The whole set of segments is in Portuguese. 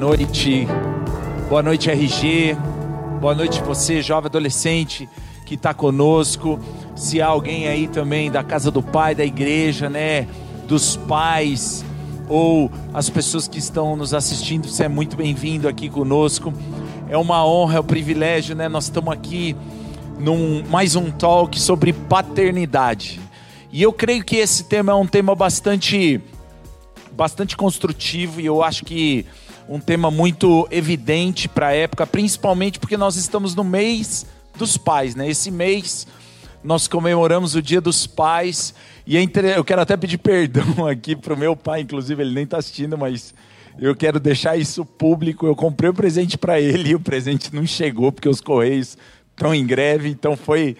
noite. Boa noite, RG. Boa noite, você, jovem adolescente que está conosco. Se há alguém aí também da casa do pai, da igreja, né? Dos pais, ou as pessoas que estão nos assistindo, você é muito bem-vindo aqui conosco. É uma honra, é um privilégio, né? Nós estamos aqui num mais um talk sobre paternidade. E eu creio que esse tema é um tema bastante bastante construtivo e eu acho que um tema muito evidente para a época, principalmente porque nós estamos no mês dos pais, né? Esse mês nós comemoramos o Dia dos Pais e é eu quero até pedir perdão aqui para o meu pai, inclusive ele nem está assistindo, mas eu quero deixar isso público. Eu comprei o presente para ele e o presente não chegou porque os correios estão em greve, então foi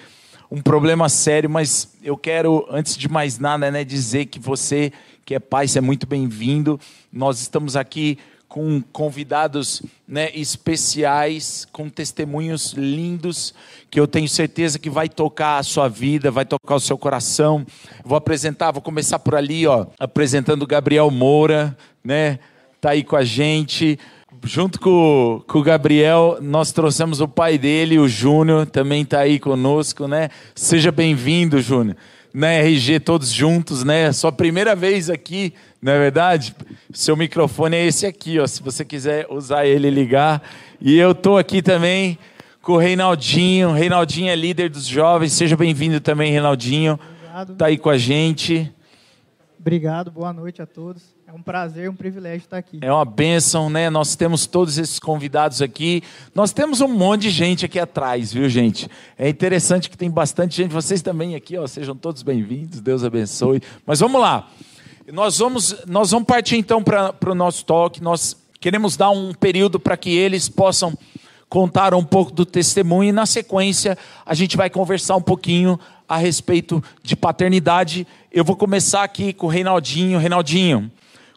um problema sério. Mas eu quero, antes de mais nada, né, dizer que você que é pai, você é muito bem-vindo. Nós estamos aqui com convidados né, especiais, com testemunhos lindos, que eu tenho certeza que vai tocar a sua vida, vai tocar o seu coração. Vou apresentar, vou começar por ali, ó, apresentando o Gabriel Moura, né? Tá aí com a gente. Junto com, com o Gabriel, nós trouxemos o pai dele, o Júnior, também está aí conosco, né? Seja bem-vindo, Júnior na RG todos juntos, né? Sua primeira vez aqui, não é verdade? Seu microfone é esse aqui, ó. Se você quiser usar ele e ligar. E eu tô aqui também com o Reinaldinho. Reinaldinho é líder dos jovens. Seja bem-vindo também, Reinaldinho. Obrigado. Tá aí com a gente. Obrigado, boa noite a todos. É um prazer, um privilégio estar aqui. É uma bênção, né? Nós temos todos esses convidados aqui. Nós temos um monte de gente aqui atrás, viu, gente? É interessante que tem bastante gente. Vocês também aqui, ó, sejam todos bem-vindos. Deus abençoe. Mas vamos lá. Nós vamos, nós vamos partir então para o nosso talk. Nós queremos dar um período para que eles possam contar um pouco do testemunho e na sequência a gente vai conversar um pouquinho a respeito de paternidade. Eu vou começar aqui com o Reinaldinho. Reinaldinho,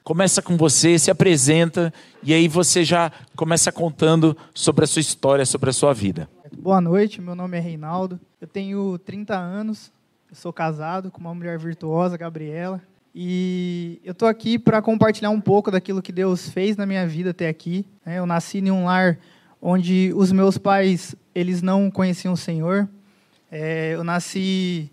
começa com você, se apresenta e aí você já começa contando sobre a sua história, sobre a sua vida. Boa noite, meu nome é Reinaldo, eu tenho 30 anos, eu sou casado com uma mulher virtuosa, Gabriela, e eu estou aqui para compartilhar um pouco daquilo que Deus fez na minha vida até aqui. Né? Eu nasci em um lar onde os meus pais eles não conheciam o Senhor. É, eu nasci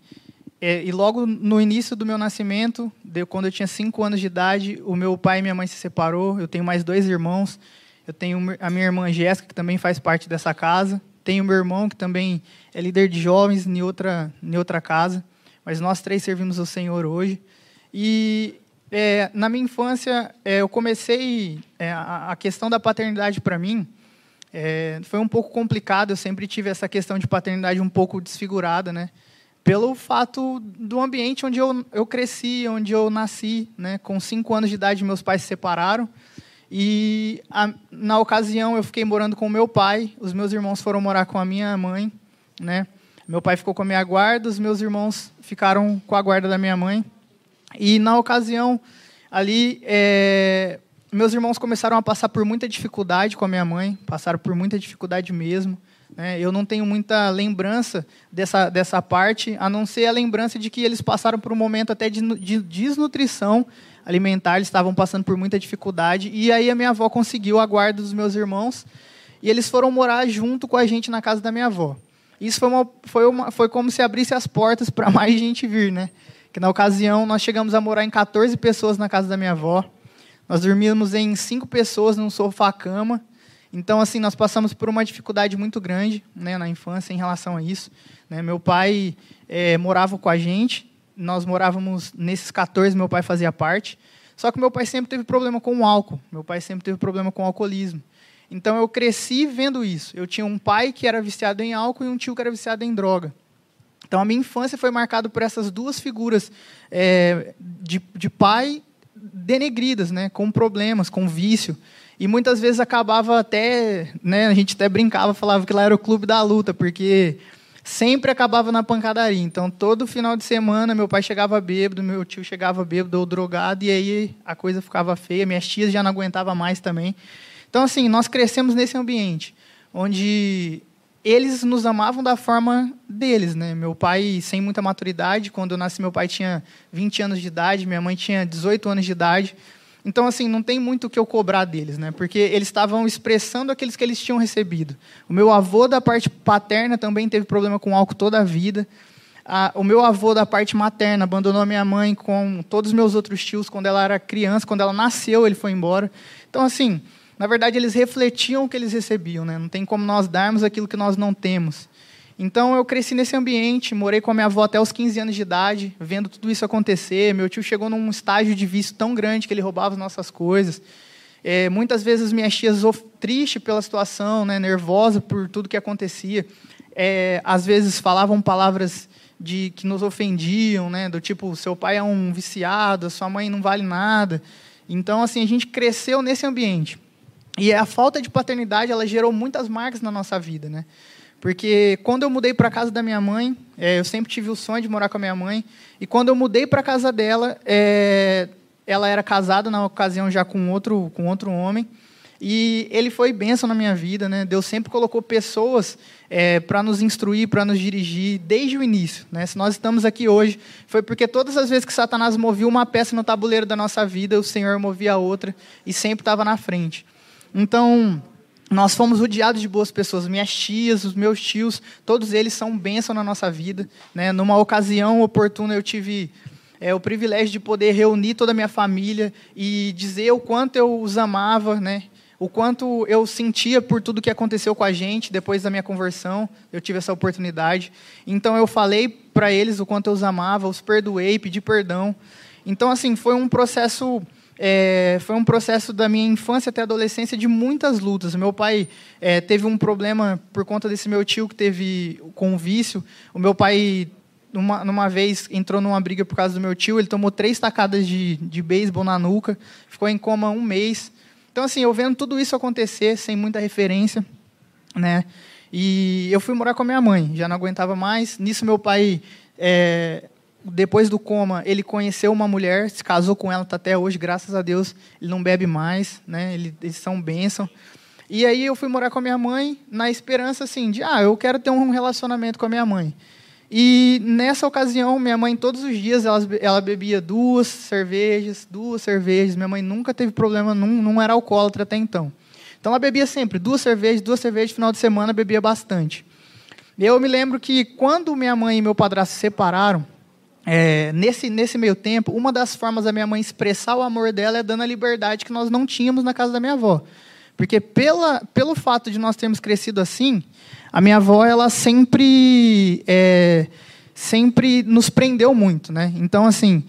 é, e logo no início do meu nascimento, quando eu tinha cinco anos de idade, o meu pai e minha mãe se separou. Eu tenho mais dois irmãos. Eu tenho a minha irmã Jéssica, que também faz parte dessa casa. Tenho meu irmão, que também é líder de jovens em outra, em outra casa. Mas nós três servimos o Senhor hoje. E é, na minha infância, é, eu comecei. É, a, questão da paternidade para mim é, foi um pouco complicado. Eu sempre tive essa questão de paternidade um pouco desfigurada, né? pelo fato do ambiente onde eu, eu cresci, onde eu nasci. Né? Com cinco anos de idade, meus pais se separaram. E a, na ocasião eu fiquei morando com meu pai, os meus irmãos foram morar com a minha mãe, né? Meu pai ficou com a minha guarda, os meus irmãos ficaram com a guarda da minha mãe. E na ocasião ali, é, meus irmãos começaram a passar por muita dificuldade com a minha mãe, passaram por muita dificuldade mesmo. Né? Eu não tenho muita lembrança dessa, dessa parte, a não ser a lembrança de que eles passaram por um momento até de, de desnutrição alimentar, eles estavam passando por muita dificuldade. E aí a minha avó conseguiu a guarda dos meus irmãos e eles foram morar junto com a gente na casa da minha avó. Isso foi, uma, foi, uma, foi como se abrisse as portas para mais gente vir, né? Que na ocasião nós chegamos a morar em 14 pessoas na casa da minha avó. Nós dormíamos em cinco pessoas num sofá-cama. Então, assim, nós passamos por uma dificuldade muito grande né, na infância em relação a isso. Né? Meu pai é, morava com a gente, nós morávamos nesses 14, meu pai fazia parte. Só que meu pai sempre teve problema com o álcool, meu pai sempre teve problema com o alcoolismo. Então, eu cresci vendo isso. Eu tinha um pai que era viciado em álcool e um tio que era viciado em droga. Então, a minha infância foi marcada por essas duas figuras é, de, de pai denegridas, né, com problemas, com vício. E muitas vezes acabava até, né, a gente até brincava, falava que lá era o clube da luta, porque sempre acabava na pancadaria. Então, todo final de semana, meu pai chegava bêbado, meu tio chegava bêbado ou drogado, e aí a coisa ficava feia. Minhas tias já não aguentavam mais também. Então, assim, nós crescemos nesse ambiente, onde eles nos amavam da forma deles, né? Meu pai, sem muita maturidade, quando eu nasci, meu pai tinha 20 anos de idade, minha mãe tinha 18 anos de idade. Então, assim, não tem muito o que eu cobrar deles, né? Porque eles estavam expressando aqueles que eles tinham recebido. O meu avô, da parte paterna, também teve problema com álcool toda a vida. o meu avô, da parte materna, abandonou a minha mãe com todos os meus outros tios quando ela era criança. Quando ela nasceu, ele foi embora. Então, assim, na verdade, eles refletiam o que eles recebiam, né? Não tem como nós darmos aquilo que nós não temos. Então eu cresci nesse ambiente, morei com a minha avó até os 15 anos de idade, vendo tudo isso acontecer. Meu tio chegou num estágio de vício tão grande que ele roubava as nossas coisas. É, muitas vezes minhas tias triste pela situação, né, nervosa por tudo que acontecia, é, às vezes falavam palavras de que nos ofendiam, né, do tipo seu pai é um viciado, sua mãe não vale nada. Então assim a gente cresceu nesse ambiente e a falta de paternidade ela gerou muitas marcas na nossa vida, né? Porque quando eu mudei para a casa da minha mãe, é, eu sempre tive o sonho de morar com a minha mãe. E quando eu mudei para a casa dela, é, ela era casada na ocasião já com outro, com outro homem. E ele foi bênção na minha vida, né? Deus sempre colocou pessoas é, para nos instruir, para nos dirigir, desde o início. Né? Se nós estamos aqui hoje, foi porque todas as vezes que Satanás movia uma peça no tabuleiro da nossa vida, o Senhor movia a outra e sempre estava na frente. Então, nós fomos rodeados de boas pessoas. Minhas tias, os meus tios, todos eles são bênção na nossa vida. Né? Numa ocasião oportuna, eu tive é, o privilégio de poder reunir toda a minha família e dizer o quanto eu os amava, né? o quanto eu sentia por tudo que aconteceu com a gente depois da minha conversão. Eu tive essa oportunidade. Então, eu falei para eles o quanto eu os amava, os perdoei, pedi perdão. Então, assim, foi um processo é, foi um processo da minha infância até adolescência de muitas lutas. Meu pai é, teve um problema por conta desse meu tio que teve com vício. O meu pai, numa, numa vez, entrou numa briga por causa do meu tio. Ele tomou três tacadas de, de beisebol na nuca, ficou em coma um mês. Então, assim, eu vendo tudo isso acontecer sem muita referência, né? E eu fui morar com a minha mãe, já não aguentava mais. Nisso, meu pai é, depois do coma, ele conheceu uma mulher, se casou com ela, está até hoje, graças a Deus, ele não bebe mais, né? eles são bênção. E aí eu fui morar com a minha mãe na esperança assim de, ah, eu quero ter um relacionamento com a minha mãe. E nessa ocasião, minha mãe todos os dias ela, ela bebia duas cervejas, duas cervejas. Minha mãe nunca teve problema, não, não era alcoólatra até então. Então ela bebia sempre duas cervejas, duas cervejas, final de semana bebia bastante. Eu me lembro que quando minha mãe e meu padrasto se separaram, é, nesse, nesse meio tempo, uma das formas da minha mãe expressar o amor dela é dando a liberdade que nós não tínhamos na casa da minha avó. Porque pela, pelo fato de nós termos crescido assim, a minha avó ela sempre é, sempre nos prendeu muito, né? Então assim,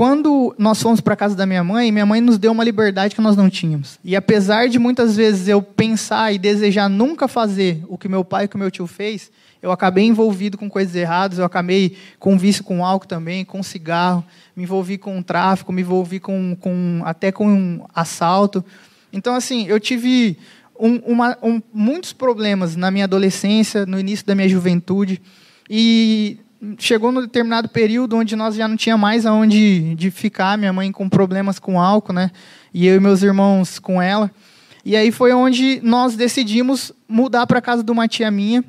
quando nós fomos para casa da minha mãe, minha mãe nos deu uma liberdade que nós não tínhamos. E apesar de muitas vezes eu pensar e desejar nunca fazer o que meu pai e o que meu tio fez, eu acabei envolvido com coisas erradas, eu acabei com vício com álcool também, com cigarro, me envolvi com tráfico, me envolvi com, com até com assalto. Então, assim, eu tive um, uma, um, muitos problemas na minha adolescência, no início da minha juventude, e chegou num determinado período onde nós já não tinha mais aonde de ficar, minha mãe com problemas com álcool, né? E eu e meus irmãos com ela. E aí foi onde nós decidimos mudar para casa de uma tia minha,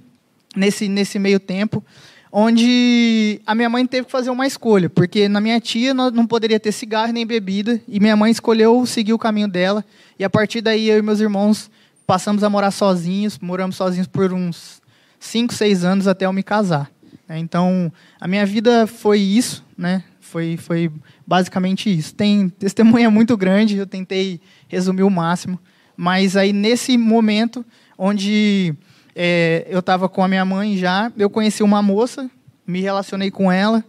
nesse, nesse meio tempo, onde a minha mãe teve que fazer uma escolha, porque na minha tia não poderia ter cigarro nem bebida, e minha mãe escolheu seguir o caminho dela, e a partir daí eu e meus irmãos passamos a morar sozinhos, moramos sozinhos por uns 5, 6 anos até eu me casar. Né? Então, a minha vida foi isso, né? Foi, foi basicamente isso. Tem testemunha muito grande, eu tentei resumir o máximo, mas aí nesse momento onde é, eu estava com a minha mãe já, eu conheci uma moça, me relacionei com ela,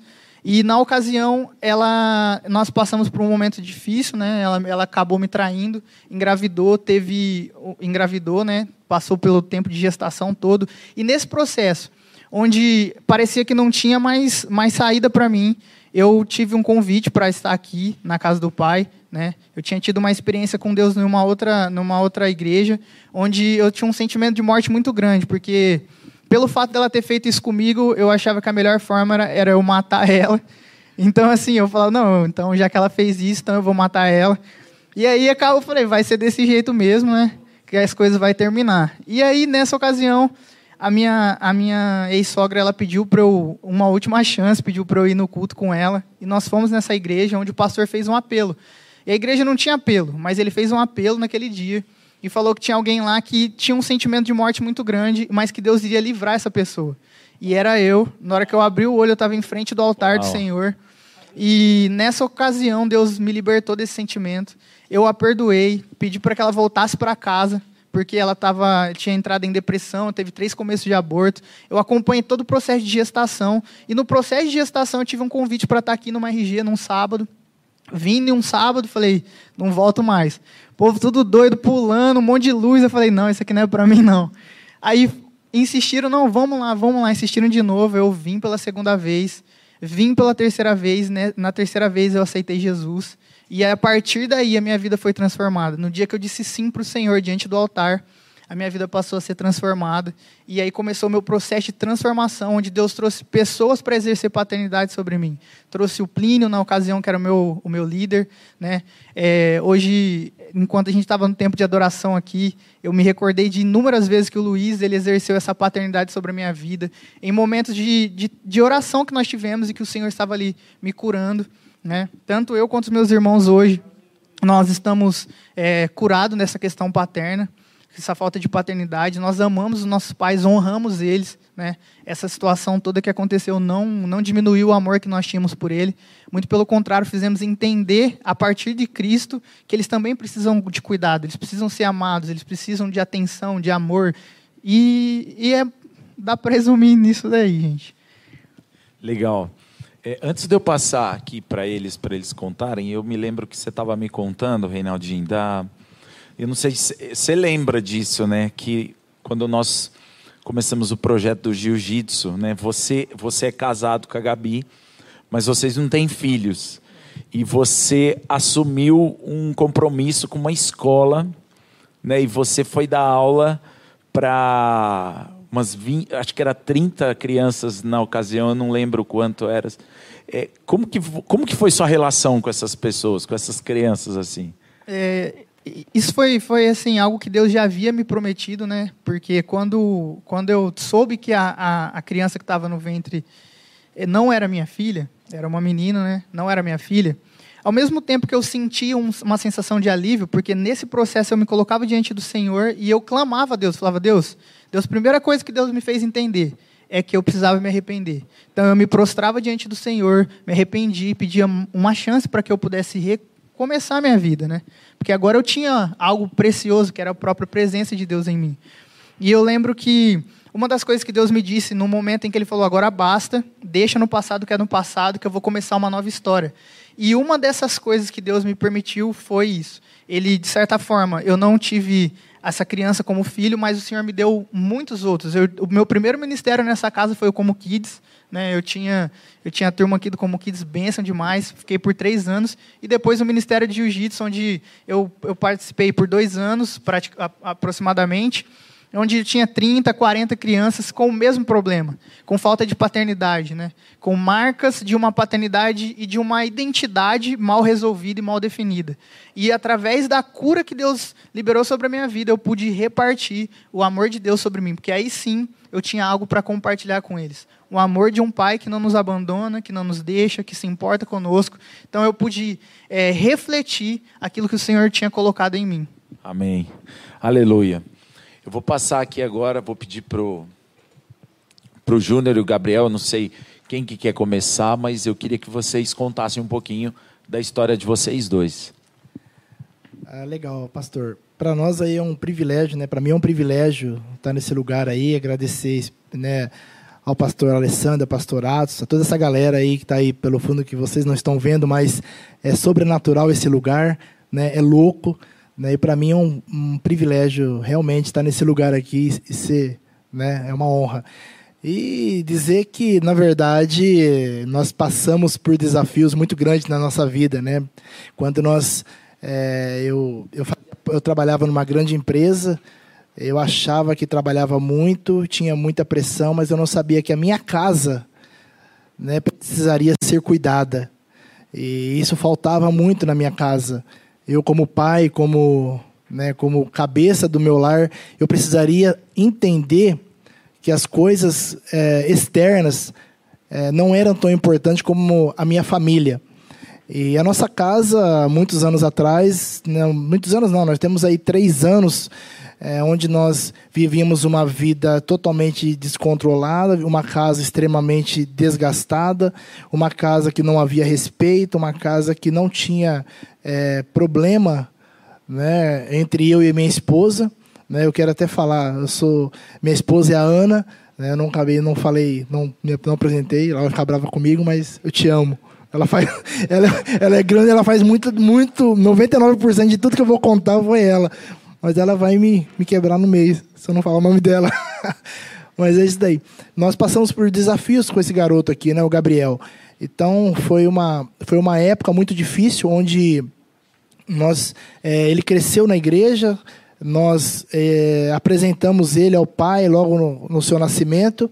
e na ocasião ela, nós passamos por um momento difícil, né? Ela, ela acabou me traindo, engravidou, teve, engravidou, né? Passou pelo tempo de gestação todo, e nesse processo, onde parecia que não tinha mais, mais saída para mim, eu tive um convite para estar aqui na casa do pai, né? Eu tinha tido uma experiência com Deus numa outra, numa outra igreja, onde eu tinha um sentimento de morte muito grande, porque pelo fato dela ter feito isso comigo, eu achava que a melhor forma era, era eu matar ela. Então, assim, eu falava, não, então já que ela fez isso, então eu vou matar ela. E aí eu falei, vai ser desse jeito mesmo, né? Que as coisas vão terminar. E aí, nessa ocasião, a minha, a minha ex-sogra ela pediu para eu uma última chance, pediu para eu ir no culto com ela. E nós fomos nessa igreja onde o pastor fez um apelo E a igreja não tinha apelo, mas ele fez um apelo naquele dia e falou que tinha alguém lá que tinha um sentimento de morte muito grande, mas que Deus iria livrar essa pessoa. E era eu. Na hora que eu abri o olho, eu estava em frente do altar Uau. do Senhor. E nessa ocasião, Deus me libertou desse sentimento. Eu a perdoei, pedi para que ela voltasse para casa, porque ela tava, tinha entrado em depressão, teve três começos de aborto. Eu acompanhei todo o processo de gestação. E no processo de gestação, eu tive um convite para estar tá aqui numa RG num sábado. Vim um sábado, falei, não volto mais. O povo tudo doido, pulando, um monte de luz. Eu falei, não, isso aqui não é para mim, não. Aí insistiram, não, vamos lá, vamos lá. Insistiram de novo, eu vim pela segunda vez. Vim pela terceira vez, né? na terceira vez eu aceitei Jesus. E a partir daí a minha vida foi transformada. No dia que eu disse sim para o Senhor diante do altar, a minha vida passou a ser transformada. E aí começou o meu processo de transformação, onde Deus trouxe pessoas para exercer paternidade sobre mim. Trouxe o Plínio, na ocasião, que era o meu, o meu líder. Né? É, hoje, enquanto a gente estava no tempo de adoração aqui, eu me recordei de inúmeras vezes que o Luiz ele exerceu essa paternidade sobre a minha vida, em momentos de, de, de oração que nós tivemos e que o Senhor estava ali me curando. Né? Tanto eu quanto os meus irmãos hoje, nós estamos é, curados nessa questão paterna essa falta de paternidade. Nós amamos os nossos pais, honramos eles. Né? Essa situação toda que aconteceu não, não diminuiu o amor que nós tínhamos por ele. Muito pelo contrário, fizemos entender, a partir de Cristo, que eles também precisam de cuidado, eles precisam ser amados, eles precisam de atenção, de amor. E, e é, dá para resumir nisso daí, gente. Legal. É, antes de eu passar aqui para eles, para eles contarem, eu me lembro que você estava me contando, Reinaldinho, da eu não sei se você lembra disso, né? Que quando nós começamos o projeto do Jiu-Jitsu, né? Você, você é casado com a Gabi, mas vocês não têm filhos. E você assumiu um compromisso com uma escola, né? E você foi dar aula para umas 20, acho que era 30 crianças na ocasião, eu não lembro quanto era. É, como, que, como que foi sua relação com essas pessoas, com essas crianças assim? É, isso foi, foi assim algo que Deus já havia me prometido, né? Porque quando, quando eu soube que a, a, a criança que estava no ventre eh, não era minha filha, era uma menina, né? Não era minha filha. Ao mesmo tempo que eu sentia um, uma sensação de alívio, porque nesse processo eu me colocava diante do Senhor e eu clamava a Deus, falava: Deus, Deus, a primeira coisa que Deus me fez entender é que eu precisava me arrepender. Então eu me prostrava diante do Senhor, me arrependi, pedia uma chance para que eu pudesse começar a minha vida, né? Porque agora eu tinha algo precioso, que era a própria presença de Deus em mim. E eu lembro que uma das coisas que Deus me disse no momento em que Ele falou: agora basta, deixa no passado o que é no passado, que eu vou começar uma nova história. E uma dessas coisas que Deus me permitiu foi isso. Ele, de certa forma, eu não tive essa criança como filho, mas o Senhor me deu muitos outros. Eu, o meu primeiro ministério nessa casa foi o Como Kids. Né? Eu tinha eu tinha a turma aqui do Como Kids, benção demais. Fiquei por três anos. E depois o Ministério de Jiu-Jitsu, onde eu, eu participei por dois anos, aproximadamente onde tinha 30, 40 crianças com o mesmo problema, com falta de paternidade, né? com marcas de uma paternidade e de uma identidade mal resolvida e mal definida. E através da cura que Deus liberou sobre a minha vida, eu pude repartir o amor de Deus sobre mim, porque aí sim eu tinha algo para compartilhar com eles. O amor de um pai que não nos abandona, que não nos deixa, que se importa conosco. Então eu pude é, refletir aquilo que o Senhor tinha colocado em mim. Amém. Aleluia. Eu vou passar aqui agora, vou pedir pro pro Júnior e o Gabriel, não sei quem que quer começar, mas eu queria que vocês contassem um pouquinho da história de vocês dois. Ah, legal, pastor. Para nós aí é um privilégio, né? Para mim é um privilégio estar nesse lugar aí, agradecer, né, ao pastor Alessandro, ao pastor Atos, a toda essa galera aí que está aí pelo fundo que vocês não estão vendo, mas é sobrenatural esse lugar, né? É louco. Né? E para mim é um, um, privilégio realmente estar nesse lugar aqui e ser, né? É uma honra. E dizer que, na verdade, nós passamos por desafios muito grandes na nossa vida, né? Quando nós, é, eu, eu, eu trabalhava numa grande empresa, eu achava que trabalhava muito, tinha muita pressão, mas eu não sabia que a minha casa, né, precisaria ser cuidada. E isso faltava muito na minha casa eu como pai, como, né, como cabeça do meu lar, eu precisaria entender que as coisas é, externas é, não eram tão importantes como a minha família. E a nossa casa, muitos anos atrás, não, muitos anos não, nós temos aí três anos é, onde nós vivíamos uma vida totalmente descontrolada, uma casa extremamente desgastada, uma casa que não havia respeito, uma casa que não tinha é, problema né, entre eu e minha esposa. Né, eu quero até falar, eu sou minha esposa é a Ana, né, eu não acabei, não falei, não não apresentei, ela vai ficar brava comigo, mas eu te amo. Ela faz, ela, ela é grande, ela faz muito, muito, 99% de tudo que eu vou contar foi ela. Mas ela vai me, me quebrar no meio, se eu não falar o nome dela. Mas é isso daí. Nós passamos por desafios com esse garoto aqui, né, o Gabriel. Então foi uma, foi uma época muito difícil, onde nós, é, ele cresceu na igreja, nós é, apresentamos ele ao pai logo no, no seu nascimento.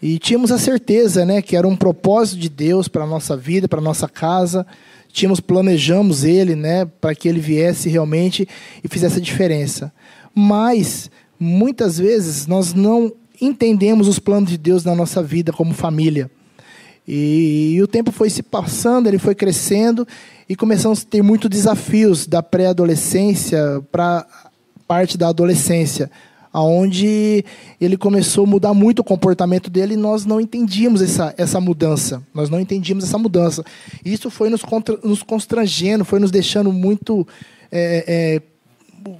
E tínhamos a certeza, né, que era um propósito de Deus para a nossa vida, para a nossa casa. Tínhamos planejamos ele, né, para que ele viesse realmente e fizesse a diferença. Mas muitas vezes nós não entendemos os planos de Deus na nossa vida como família. E, e o tempo foi se passando, ele foi crescendo e começamos a ter muitos desafios da pré-adolescência para parte da adolescência aonde ele começou a mudar muito o comportamento dele e nós não entendíamos essa, essa mudança. Nós não entendíamos essa mudança. Isso foi nos, contra, nos constrangendo, foi nos deixando muito é, é,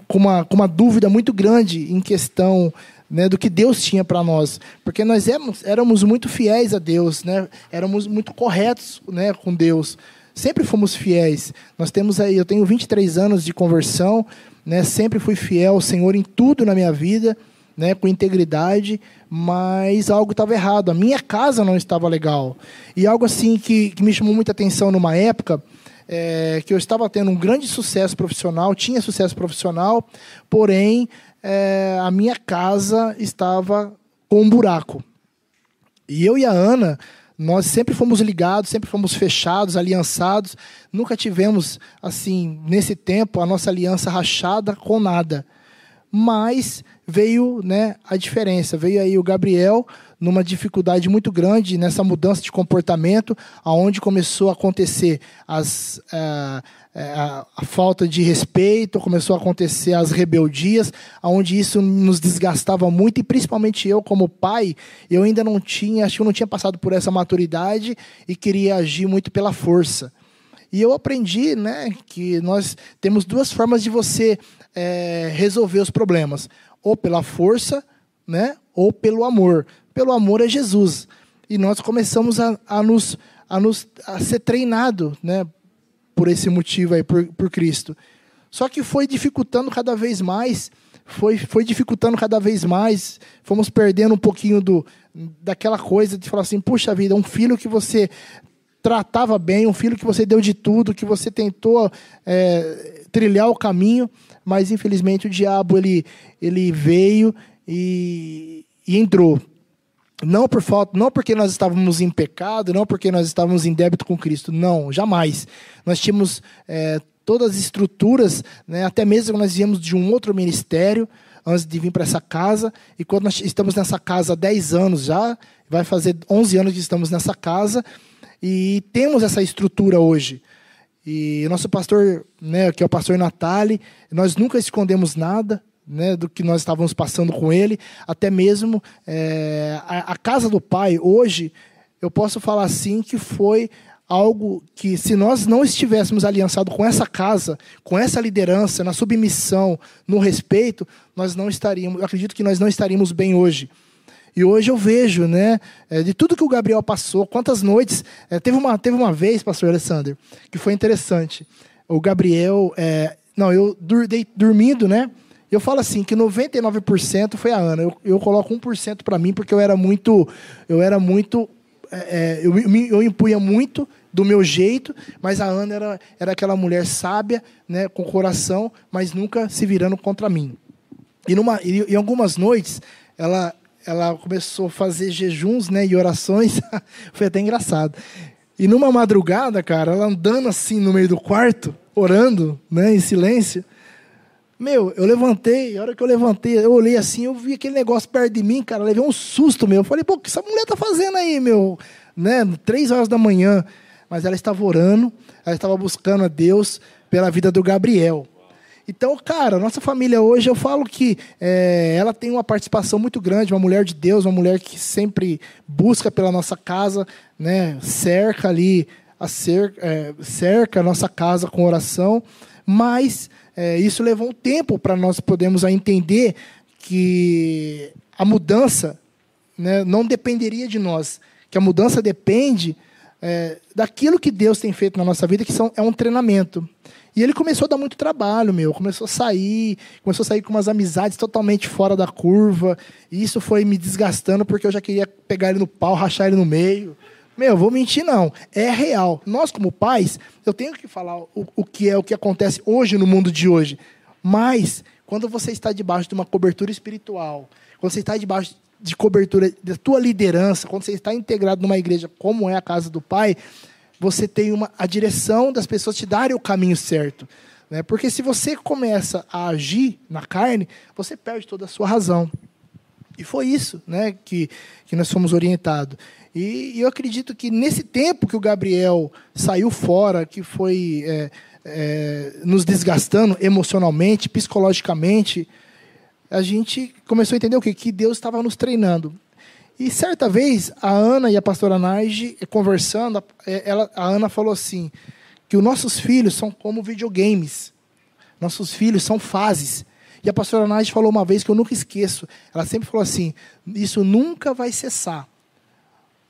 com, uma, com uma dúvida muito grande em questão né, do que Deus tinha para nós. Porque nós éramos, éramos muito fiéis a Deus, né? éramos muito corretos né, com Deus. Sempre fomos fiéis. Nós temos aí, eu tenho 23 anos de conversão, né? Sempre fui fiel ao Senhor em tudo na minha vida, né? Com integridade, mas algo estava errado. A minha casa não estava legal. E algo assim que, que me chamou muita atenção numa época é, que eu estava tendo um grande sucesso profissional, tinha sucesso profissional, porém é, a minha casa estava com um buraco. E eu e a Ana nós sempre fomos ligados, sempre fomos fechados, aliançados. Nunca tivemos, assim, nesse tempo, a nossa aliança rachada com nada. Mas veio né, a diferença. Veio aí o Gabriel numa dificuldade muito grande nessa mudança de comportamento, aonde começou a acontecer as, uh, a, a, falta de respeito, começou a acontecer as rebeldias, aonde isso nos desgastava muito e principalmente eu como pai, eu ainda não tinha, acho que eu não tinha passado por essa maturidade e queria agir muito pela força. E eu aprendi, né, que nós temos duas formas de você é, resolver os problemas, ou pela força, né, ou pelo amor pelo amor a Jesus. E nós começamos a, a nos, a, nos, a ser treinado né, por esse motivo aí, por, por Cristo. Só que foi dificultando cada vez mais, foi, foi dificultando cada vez mais, fomos perdendo um pouquinho do, daquela coisa de falar assim, puxa vida, um filho que você tratava bem, um filho que você deu de tudo, que você tentou é, trilhar o caminho, mas infelizmente o diabo ele, ele veio e, e entrou. Não por falta, não porque nós estávamos em pecado, não porque nós estávamos em débito com Cristo, não, jamais. Nós tínhamos é, todas as estruturas, né, até mesmo nós viemos de um outro ministério antes de vir para essa casa, e quando nós estamos nessa casa há 10 anos já, vai fazer 11 anos que estamos nessa casa, e temos essa estrutura hoje. E nosso pastor, né, que é o pastor Natali, nós nunca escondemos nada, né, do que nós estávamos passando com ele, até mesmo é, a, a, casa do pai, hoje, eu posso falar assim que foi algo que, se nós não estivéssemos aliançados com essa casa, com essa liderança, na submissão, no respeito, nós não estaríamos, eu acredito que nós não estaríamos bem hoje. E hoje eu vejo, né, é, de tudo que o Gabriel passou, quantas noites. É, teve, uma, teve uma vez, pastor Alessandro, que foi interessante. O Gabriel, é, não, eu dei, dormindo, né? Eu falo assim que 99% foi a Ana. Eu, eu coloco 1% para mim porque eu era muito, eu era muito, é, é eu, eu impunha muito do meu jeito, mas a Ana era, era aquela mulher sábia, né, com coração, mas nunca se virando contra mim. E numa, em algumas noites ela ela começou a fazer jejuns, né, e orações. Foi até engraçado. E numa madrugada, cara, ela andando assim no meio do quarto, orando, né, em silêncio. Meu, eu levantei, a hora que eu levantei, eu olhei assim, eu vi aquele negócio perto de mim, cara, levei um susto, meu. Eu falei, pô, o que essa mulher tá fazendo aí, meu? Né, três horas da manhã. mas ela estava orando, ela estava buscando a Deus pela vida do Gabriel. Então, cara, nossa família hoje, eu falo que é, ela tem uma participação muito grande, uma mulher de Deus, uma mulher que sempre busca pela nossa casa, né, cerca ali, a cerca, é, cerca a nossa casa com oração, mas é, isso levou um tempo para nós podermos entender que a mudança né, não dependeria de nós, que a mudança depende é, daquilo que Deus tem feito na nossa vida, que são, é um treinamento. E ele começou a dar muito trabalho, meu. Começou a sair, começou a sair com umas amizades totalmente fora da curva. E isso foi me desgastando porque eu já queria pegar ele no pau, rachar ele no meio. Meu, vou mentir não. É real. Nós, como pais, eu tenho que falar o, o que é o que acontece hoje no mundo de hoje. Mas, quando você está debaixo de uma cobertura espiritual, quando você está debaixo de cobertura da tua liderança, quando você está integrado numa igreja como é a casa do Pai, você tem uma, a direção das pessoas te darem o caminho certo. Né? Porque se você começa a agir na carne, você perde toda a sua razão. E foi isso né, que, que nós fomos orientados. E, e eu acredito que nesse tempo que o Gabriel saiu fora, que foi é, é, nos desgastando emocionalmente, psicologicamente, a gente começou a entender o quê? Que Deus estava nos treinando. E certa vez, a Ana e a pastora Nage, conversando, é, ela, a Ana falou assim, que os nossos filhos são como videogames. Nossos filhos são fases. E a pastora Nage falou uma vez que eu nunca esqueço. Ela sempre falou assim: isso nunca vai cessar.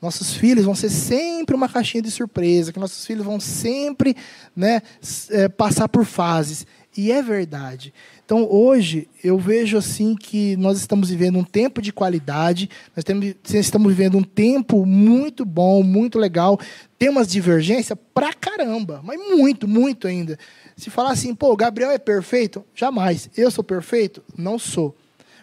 Nossos filhos vão ser sempre uma caixinha de surpresa, que nossos filhos vão sempre né, é, passar por fases. E é verdade. Então, hoje, eu vejo assim que nós estamos vivendo um tempo de qualidade, nós temos, estamos vivendo um tempo muito bom, muito legal. Tem umas divergências pra caramba, mas muito, muito ainda. Se falar assim, pô, o Gabriel é perfeito? Jamais. Eu sou perfeito? Não sou.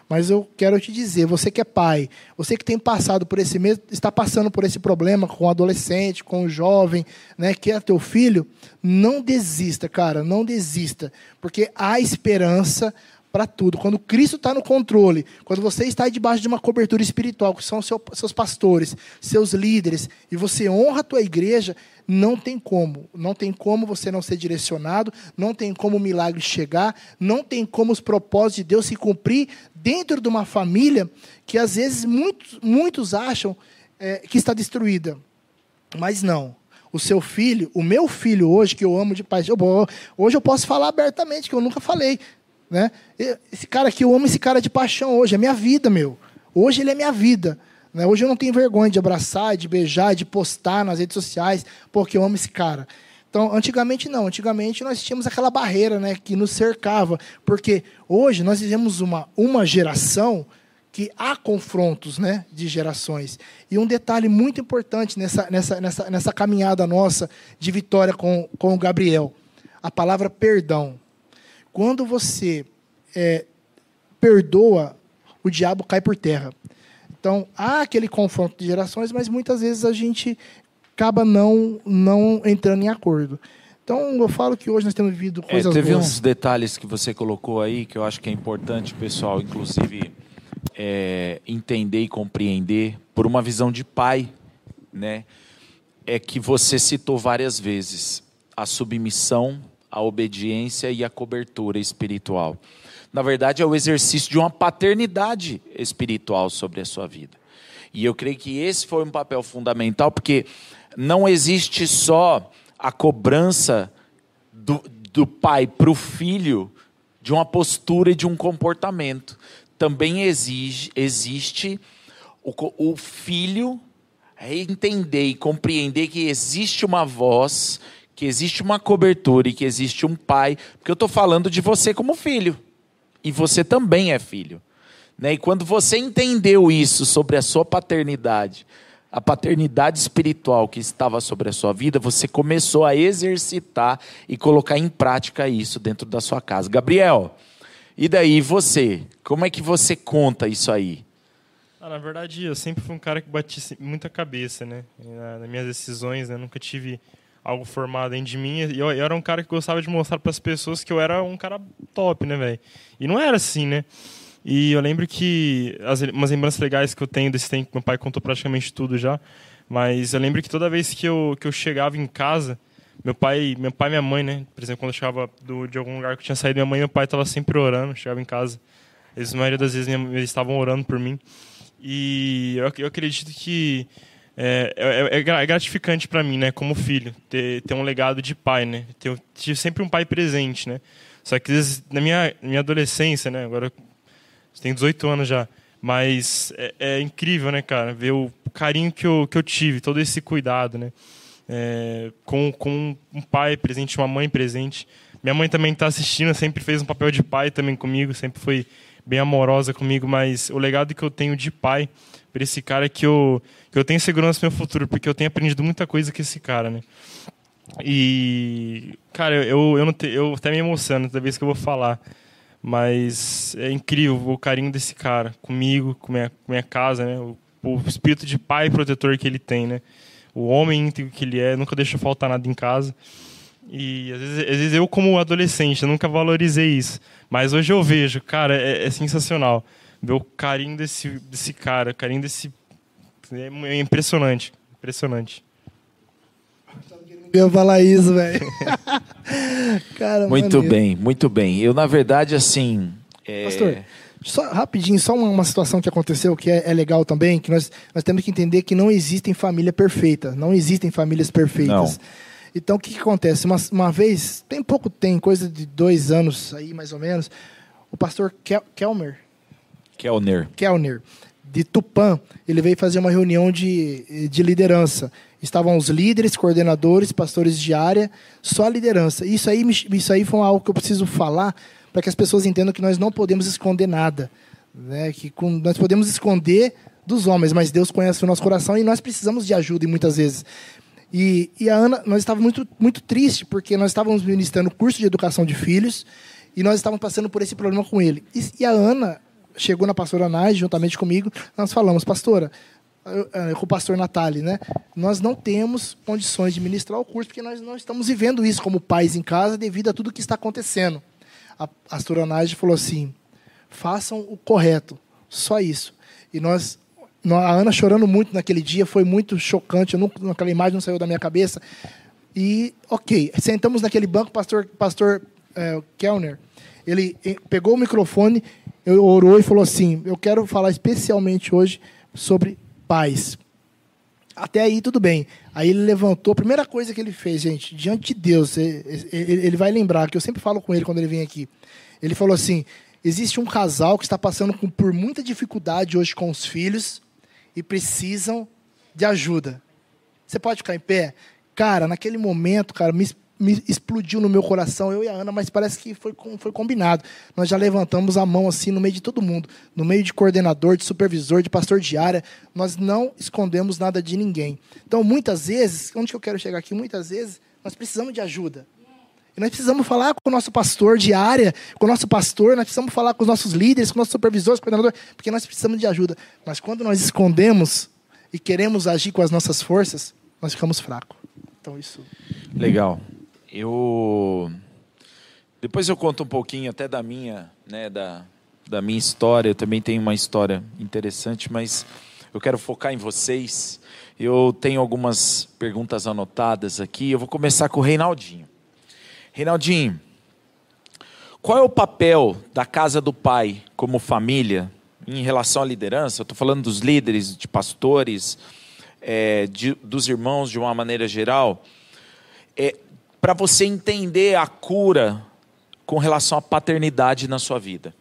Mas eu quero te dizer, você que é pai, você que tem passado por esse mesmo, está passando por esse problema com o adolescente, com o jovem, né, que é teu filho, não desista, cara, não desista, porque há esperança para tudo. Quando Cristo está no controle, quando você está debaixo de uma cobertura espiritual, que são seu, seus pastores, seus líderes, e você honra a tua igreja, não tem como. Não tem como você não ser direcionado, não tem como o milagre chegar, não tem como os propósitos de Deus se cumprir dentro de uma família que às vezes muitos, muitos acham é, que está destruída. Mas não. O seu filho, o meu filho hoje, que eu amo de paz, hoje eu posso falar abertamente, que eu nunca falei. Né? Esse cara aqui, eu amo esse cara de paixão hoje, é minha vida, meu. Hoje ele é minha vida. Né? Hoje eu não tenho vergonha de abraçar, de beijar, de postar nas redes sociais, porque eu amo esse cara. Então, antigamente não. Antigamente nós tínhamos aquela barreira né, que nos cercava. Porque hoje nós vivemos uma, uma geração que há confrontos né, de gerações. E um detalhe muito importante nessa, nessa, nessa, nessa caminhada nossa de vitória com, com o Gabriel: a palavra perdão. Quando você é, perdoa, o diabo cai por terra. Então, há aquele confronto de gerações, mas muitas vezes a gente acaba não, não entrando em acordo. Então, eu falo que hoje nós temos vivido é, coisas é, teve boas. uns detalhes que você colocou aí que eu acho que é importante, pessoal, inclusive é, entender e compreender por uma visão de pai, né? É que você citou várias vezes a submissão, a obediência e a cobertura espiritual. Na verdade, é o exercício de uma paternidade espiritual sobre a sua vida. E eu creio que esse foi um papel fundamental, porque não existe só a cobrança do, do pai para o filho de uma postura e de um comportamento. Também exige, existe o, o filho entender e compreender que existe uma voz, que existe uma cobertura e que existe um pai, porque eu estou falando de você como filho. E você também é filho. Né? E quando você entendeu isso sobre a sua paternidade, a paternidade espiritual que estava sobre a sua vida, você começou a exercitar e colocar em prática isso dentro da sua casa. Gabriel, e daí você? Como é que você conta isso aí? Ah, na verdade, eu sempre fui um cara que bati muita cabeça, né? Nas minhas decisões, né? Nunca tive algo formado dentro de mim. E eu, eu, era um cara que gostava de mostrar para as pessoas que eu era um cara top, né, velho? E não era assim, né? E eu lembro que as, umas lembranças legais que eu tenho desse tempo, meu pai contou praticamente tudo já. Mas eu lembro que toda vez que eu, que eu chegava em casa, meu pai, meu pai e minha mãe, né? Por exemplo, quando eu chegava do, de algum lugar que eu tinha saído, minha mãe e meu pai estavam sempre orando. Chegava em casa, eles, a maioria das vezes eles estavam orando por mim. E eu, eu acredito que é, é, é, é gratificante para mim, né, como filho, ter, ter um legado de pai, né? Ter, sempre um pai presente, né? Só que na minha, minha adolescência, né? Agora tenho 18 anos já. Mas é, é, incrível, né, cara? Ver o carinho que eu, que eu tive, todo esse cuidado, né? é, com, com um pai presente, uma mãe presente. Minha mãe também está assistindo, sempre fez um papel de pai também comigo, sempre foi bem amorosa comigo, mas o legado que eu tenho de pai para esse cara que eu, que eu tenho segurança no meu futuro, porque eu tenho aprendido muita coisa com esse cara, né? E, cara, eu, eu, não te, eu até me emociono toda vez que eu vou falar, mas é incrível o carinho desse cara comigo, com minha, com minha casa, né? O, o espírito de pai protetor que ele tem, né? o homem íntegro que ele é, nunca deixa faltar nada em casa. E às vezes, às vezes, eu, como adolescente, nunca valorizei isso. Mas hoje eu vejo, cara, é, é sensacional. Ver o carinho desse, desse cara, o carinho desse. É impressionante. Impressionante. Eu ia falar isso, velho. muito maneiro. bem, muito bem. Eu, na verdade, assim. É... Pastor, só, rapidinho, só uma, uma, situação que aconteceu que é, é, legal também, que nós, nós temos que entender que não existem família perfeita, não existem famílias perfeitas. Não. Então, o que, que acontece? Uma, uma, vez, tem pouco, tem coisa de dois anos aí, mais ou menos, o pastor Kel, Kelmer... Kelner. Kelner, de Tupã, ele veio fazer uma reunião de, de liderança. Estavam os líderes, coordenadores, pastores de área, só a liderança. Isso aí, isso aí foi algo que eu preciso falar, para que as pessoas entendam que nós não podemos esconder nada. Né? Que com, nós podemos esconder dos homens, mas Deus conhece o nosso coração e nós precisamos de ajuda muitas vezes. E, e a Ana, nós estávamos muito, muito tristes, porque nós estávamos ministrando curso de educação de filhos e nós estávamos passando por esse problema com ele. E, e a Ana chegou na pastora Nai, juntamente comigo, nós falamos, pastora, com o pastor Natali, né? Nós não temos condições de ministrar o curso porque nós não estamos vivendo isso como pais em casa devido a tudo que está acontecendo a pastora Nádia falou assim: façam o correto, só isso. E nós, a Ana chorando muito naquele dia, foi muito chocante, não, aquela imagem não saiu da minha cabeça. E, ok, sentamos naquele banco, pastor, pastor é, Kellner, ele pegou o microfone, orou e falou assim: Eu quero falar especialmente hoje sobre paz. Até aí tudo bem. Aí ele levantou, a primeira coisa que ele fez, gente, diante de Deus, ele vai lembrar, que eu sempre falo com ele quando ele vem aqui. Ele falou assim: existe um casal que está passando por muita dificuldade hoje com os filhos e precisam de ajuda. Você pode ficar em pé? Cara, naquele momento, cara, me explodiu no meu coração, eu e a Ana, mas parece que foi, foi combinado. Nós já levantamos a mão assim no meio de todo mundo, no meio de coordenador, de supervisor, de pastor de área. Nós não escondemos nada de ninguém. Então, muitas vezes, onde que eu quero chegar aqui? Muitas vezes nós precisamos de ajuda. E nós precisamos falar com o nosso pastor de área, com o nosso pastor, nós precisamos falar com os nossos líderes, com os nossos supervisores, coordenadores, porque nós precisamos de ajuda. Mas quando nós escondemos e queremos agir com as nossas forças, nós ficamos fracos. Então, isso. Legal. Eu depois eu conto um pouquinho até da minha, né, da, da minha história. Eu também tenho uma história interessante, mas eu quero focar em vocês. Eu tenho algumas perguntas anotadas aqui. Eu vou começar com o Reinaldinho. Reinaldinho, qual é o papel da casa do pai como família em relação à liderança? Eu estou falando dos líderes, de pastores, é, de, dos irmãos de uma maneira geral. É, para você entender a cura com relação à paternidade na sua vida?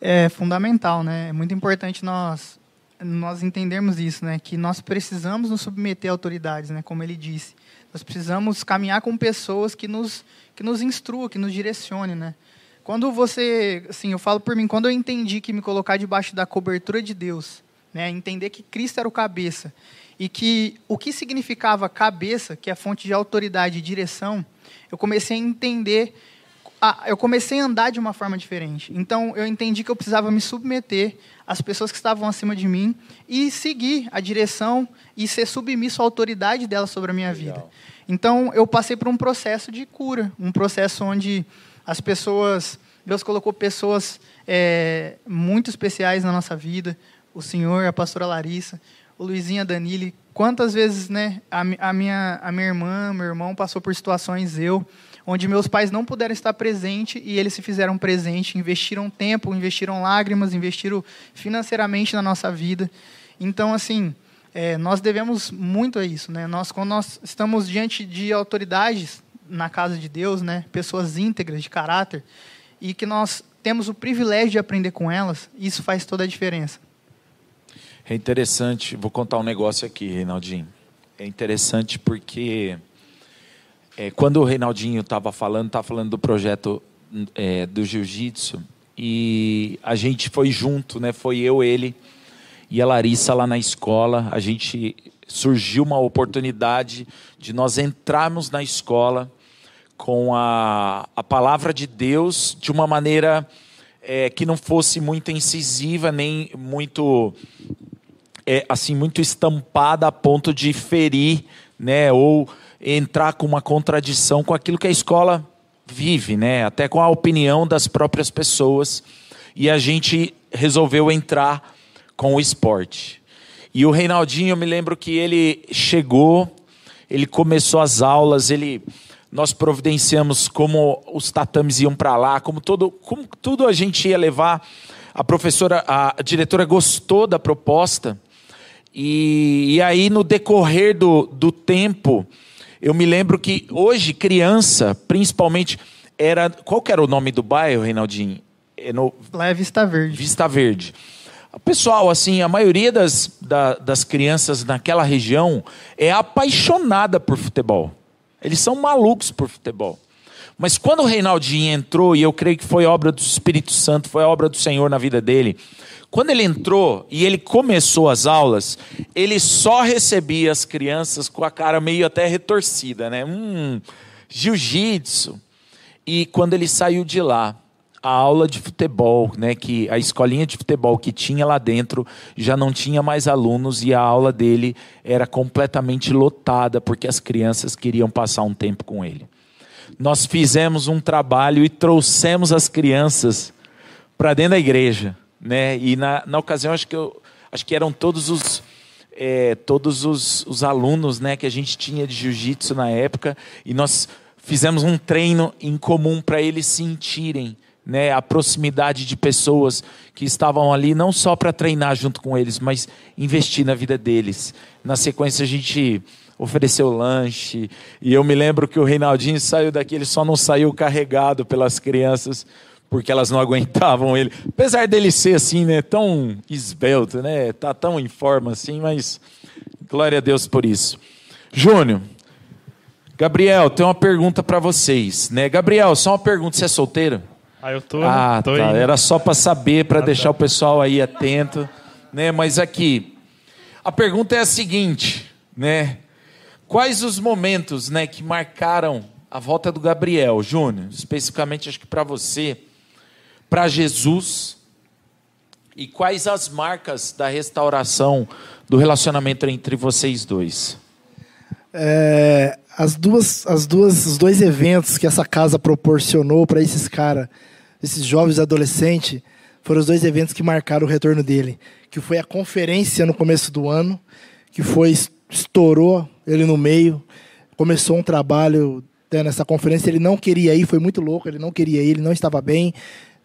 É fundamental, né? É muito importante nós nós entendermos isso, né? Que nós precisamos nos submeter a autoridades, né? Como ele disse, nós precisamos caminhar com pessoas que nos que nos instruam, que nos direcionem, né? Quando você, assim, eu falo por mim, quando eu entendi que me colocar debaixo da cobertura de Deus, né? Entender que Cristo era o cabeça e que o que significava cabeça, que é a fonte de autoridade e direção, eu comecei a entender, a, eu comecei a andar de uma forma diferente. Então eu entendi que eu precisava me submeter às pessoas que estavam acima de mim e seguir a direção e ser submisso à autoridade delas sobre a minha Legal. vida. Então eu passei por um processo de cura, um processo onde as pessoas, Deus colocou pessoas é, muito especiais na nossa vida, o Senhor, a pastora Larissa, o Luizinho a Danile quantas vezes, né, a, a, minha, a minha irmã, meu irmão passou por situações, eu, onde meus pais não puderam estar presentes e eles se fizeram presente, investiram tempo, investiram lágrimas, investiram financeiramente na nossa vida. Então, assim, é, nós devemos muito a isso, né? Nós, quando nós estamos diante de autoridades na casa de Deus, né, pessoas íntegras de caráter, e que nós temos o privilégio de aprender com elas, isso faz toda a diferença. É interessante, vou contar um negócio aqui, Reinaldinho. É interessante porque é, quando o Reinaldinho estava falando, estava falando do projeto é, do jiu-jitsu e a gente foi junto, né? Foi eu, ele e a Larissa lá na escola. A gente surgiu uma oportunidade de nós entrarmos na escola com a, a palavra de Deus de uma maneira é, que não fosse muito incisiva nem muito é, assim muito estampada a ponto de ferir, né, ou entrar com uma contradição com aquilo que a escola vive, né, até com a opinião das próprias pessoas. E a gente resolveu entrar com o esporte. E o Reinaldinho, eu me lembro que ele chegou, ele começou as aulas, ele nós providenciamos como os tatames iam para lá, como todo, como tudo a gente ia levar. A professora, a diretora gostou da proposta e, e aí, no decorrer do, do tempo, eu me lembro que hoje, criança, principalmente, era. Qual era o nome do bairro, Reinaldinho? É no... Lá é Vista Verde. Vista Verde. Pessoal, assim, a maioria das, da, das crianças naquela região é apaixonada por futebol. Eles são malucos por futebol. Mas quando o Reinaldinho entrou, e eu creio que foi obra do Espírito Santo, foi obra do Senhor na vida dele, quando ele entrou e ele começou as aulas, ele só recebia as crianças com a cara meio até retorcida, né? Hum, jiu-jitsu. E quando ele saiu de lá, a aula de futebol, né, que a escolinha de futebol que tinha lá dentro já não tinha mais alunos e a aula dele era completamente lotada porque as crianças queriam passar um tempo com ele. Nós fizemos um trabalho e trouxemos as crianças para dentro da igreja né? E na, na ocasião acho que eu, acho que eram todos os é, todos os, os alunos, né, que a gente tinha de jiu-jitsu na época e nós fizemos um treino em comum para eles sentirem né, a proximidade de pessoas que estavam ali não só para treinar junto com eles, mas investir na vida deles. Na sequência a gente ofereceu lanche e eu me lembro que o Reinaldinho saiu daqui, ele só não saiu carregado pelas crianças, porque elas não aguentavam ele. Apesar dele ser assim, né, tão esbelto, né, tá tão em forma assim, mas glória a Deus por isso. Júnior, Gabriel, tem uma pergunta para vocês, né? Gabriel, só uma pergunta, você é solteiro? Ah, eu tô. Ah, tô tá. Indo. Era só para saber, para ah, deixar tá. o pessoal aí atento, né? Mas aqui, a pergunta é a seguinte, né? Quais os momentos, né, que marcaram a volta do Gabriel, Júnior? Especificamente, acho que para você para Jesus? E quais as marcas da restauração do relacionamento entre vocês dois? É, as duas, as duas, os dois eventos que essa casa proporcionou para esses caras, esses jovens adolescentes, foram os dois eventos que marcaram o retorno dele. Que foi a conferência no começo do ano, que foi estourou ele no meio, começou um trabalho né, nessa conferência. Ele não queria ir, foi muito louco. Ele não queria ir, ele não estava bem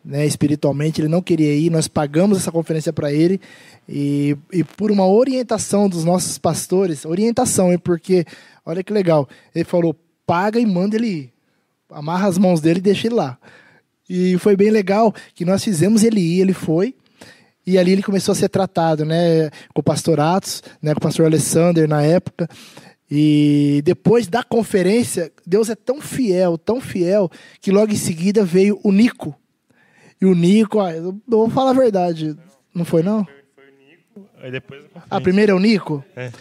né, espiritualmente, ele não queria ir, nós pagamos essa conferência para ele e, e por uma orientação dos nossos pastores, orientação, hein, porque olha que legal, ele falou, paga e manda ele ir, amarra as mãos dele e deixa ele lá. E foi bem legal que nós fizemos ele ir, ele foi, e ali ele começou a ser tratado, né, com o pastor Atos, né, com o pastor Alessander na época, e depois da conferência, Deus é tão fiel, tão fiel, que logo em seguida veio o Nico, e o Nico, ah, eu vou falar a verdade. Não foi, não? Foi, o Nico, aí depois a primeira é o Nico? É.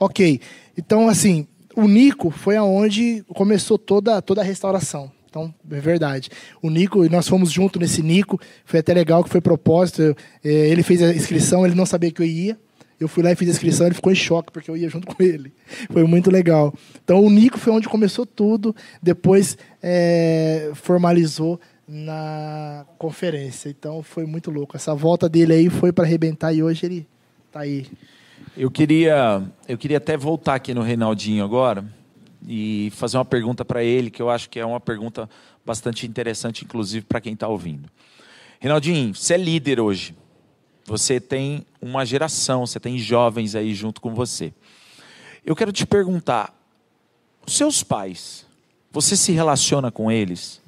Ok. Então, assim, o Nico foi aonde começou toda, toda a restauração. Então, é verdade. O Nico, nós fomos junto nesse Nico, foi até legal que foi propósito. É, ele fez a inscrição, ele não sabia que eu ia. Eu fui lá e fiz a inscrição, ele ficou em choque, porque eu ia junto com ele. Foi muito legal. Então, o Nico foi onde começou tudo, depois é, formalizou na conferência. Então foi muito louco. Essa volta dele aí foi para arrebentar e hoje ele tá aí. Eu queria, eu queria até voltar aqui no Reinaldinho agora e fazer uma pergunta para ele, que eu acho que é uma pergunta bastante interessante, inclusive para quem está ouvindo. Reinaldinho, você é líder hoje. Você tem uma geração, você tem jovens aí junto com você. Eu quero te perguntar, os seus pais, você se relaciona com eles?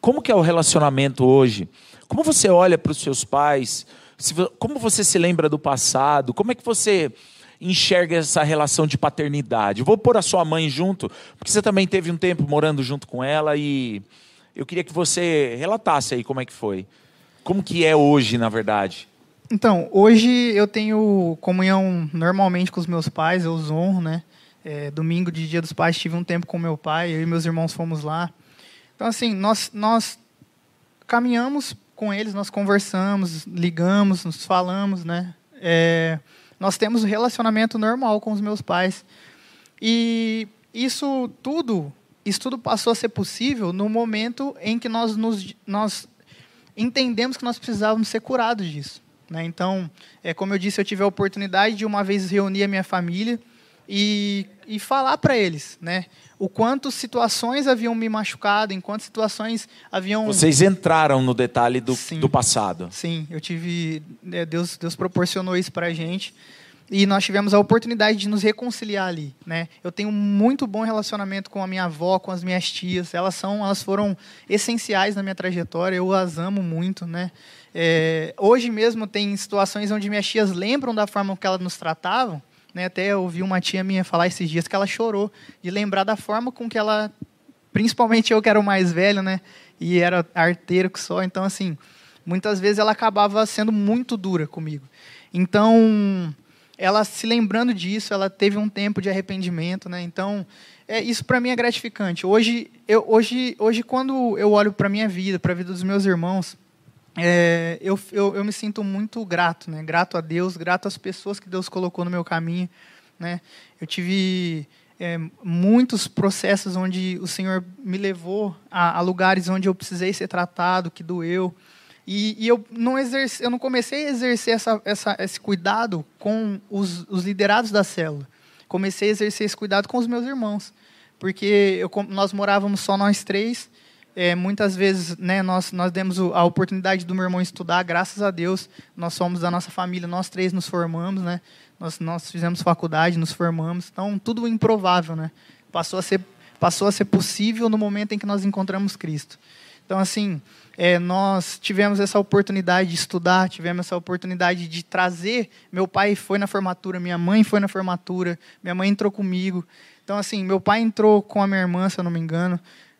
Como que é o relacionamento hoje? Como você olha para os seus pais? Como você se lembra do passado? Como é que você enxerga essa relação de paternidade? Vou pôr a sua mãe junto, porque você também teve um tempo morando junto com ela e eu queria que você relatasse aí como é que foi. Como que é hoje, na verdade? Então, hoje eu tenho comunhão normalmente com os meus pais, eu os honro, né? É, domingo de Dia dos Pais tive um tempo com meu pai, eu e meus irmãos fomos lá. Então, assim, nós, nós caminhamos com eles, nós conversamos, ligamos, nos falamos, né? É, nós temos um relacionamento normal com os meus pais. E isso tudo, isso tudo passou a ser possível no momento em que nós, nos, nós entendemos que nós precisávamos ser curados disso. Né? Então, é, como eu disse, eu tive a oportunidade de uma vez reunir a minha família e, e falar para eles, né? O quanto situações haviam me machucado, em quantas situações haviam. Vocês entraram no detalhe do, sim, do passado. Sim, eu tive. Né, Deus, Deus proporcionou isso para a gente e nós tivemos a oportunidade de nos reconciliar ali, né? Eu tenho muito bom relacionamento com a minha avó, com as minhas tias. Elas são, elas foram essenciais na minha trajetória. Eu as amo muito, né? É, hoje mesmo tem situações onde minhas tias lembram da forma que elas nos tratavam. Né? Até eu ouvi uma tia minha falar esses dias que ela chorou de lembrar da forma com que ela, principalmente eu que era o mais velho, né? E era arteiro que só. Então assim, muitas vezes ela acabava sendo muito dura comigo. Então ela se lembrando disso, ela teve um tempo de arrependimento, né? Então, é, isso para mim é gratificante. Hoje, eu, hoje, hoje quando eu olho para minha vida, para a vida dos meus irmãos, é, eu, eu, eu, me sinto muito grato, né? Grato a Deus, grato às pessoas que Deus colocou no meu caminho, né? Eu tive é, muitos processos onde o Senhor me levou a, a lugares onde eu precisei ser tratado, que doeu. E, e, eu, não eu não comecei a exercer essa, essa, esse cuidado com os, os, liderados da célula. Comecei a exercer esse cuidado com os meus irmãos. Porque eu, nós morávamos só nós três. É, muitas vezes né, nós, nós demos a oportunidade do meu irmão estudar, graças a Deus. Nós somos da nossa família, nós três nos formamos. Né? Nós, nós fizemos faculdade, nos formamos. Então, tudo improvável. Né? Passou, a ser, passou a ser possível no momento em que nós encontramos Cristo. Então, assim, é, nós tivemos essa oportunidade de estudar, tivemos essa oportunidade de trazer. Meu pai foi na formatura, minha mãe foi na formatura, minha mãe entrou comigo. Então, assim, meu pai entrou com a minha irmã, se eu não me engano,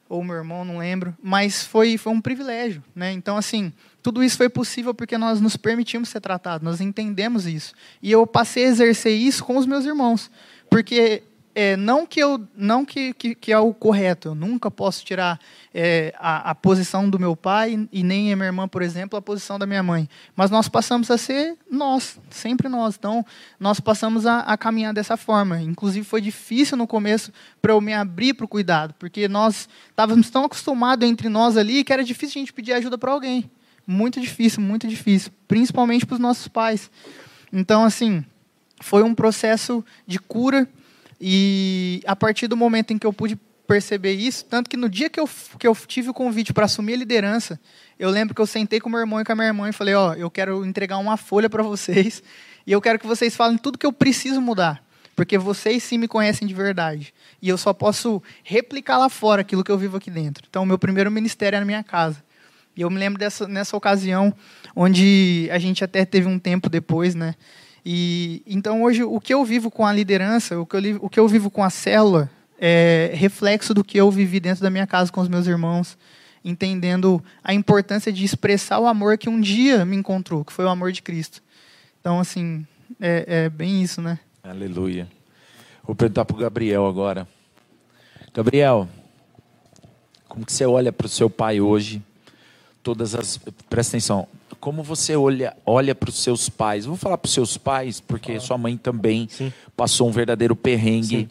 ou meu irmão, não lembro, mas foi, foi um privilégio. Né? Então, assim, tudo isso foi possível porque nós nos permitimos ser tratados, nós entendemos isso. E eu passei a exercer isso com os meus irmãos, porque é, não que eu não que, que, que, é o correto, eu nunca posso tirar é, a, a, posição do meu pai e nem a minha irmã, por exemplo, a posição da minha mãe. Mas nós passamos a ser nós, sempre nós. Então, nós passamos a, a caminhar dessa forma. Inclusive, foi difícil no começo para eu me abrir para o cuidado, porque nós estávamos tão acostumados entre nós ali que era difícil a gente pedir ajuda para alguém. Muito difícil, muito difícil, principalmente para os nossos pais. Então, assim, foi um processo de cura e a partir do momento em que eu pude perceber isso, tanto que no dia que eu, que eu tive o convite para assumir a liderança, eu lembro que eu sentei com meu irmão e com a minha irmã e falei: Ó, oh, eu quero entregar uma folha para vocês e eu quero que vocês falem tudo que eu preciso mudar, porque vocês sim me conhecem de verdade e eu só posso replicar lá fora aquilo que eu vivo aqui dentro. Então, meu primeiro ministério é na minha casa. E eu me lembro dessa, nessa ocasião, onde a gente até teve um tempo depois, né? E então hoje o que eu vivo com a liderança, o que eu, o que eu vivo com a célula, é reflexo do que eu vivi dentro da minha casa com os meus irmãos, entendendo a importância de expressar o amor que um dia me encontrou, que foi o amor de Cristo. Então, assim, é, é bem isso, né? Aleluia. Vou perguntar para o Gabriel agora. Gabriel, como que você olha para o seu pai hoje? Todas as. Presta atenção como você olha, olha para os seus pais. Vou falar para os seus pais, porque ah. sua mãe também Sim. passou um verdadeiro perrengue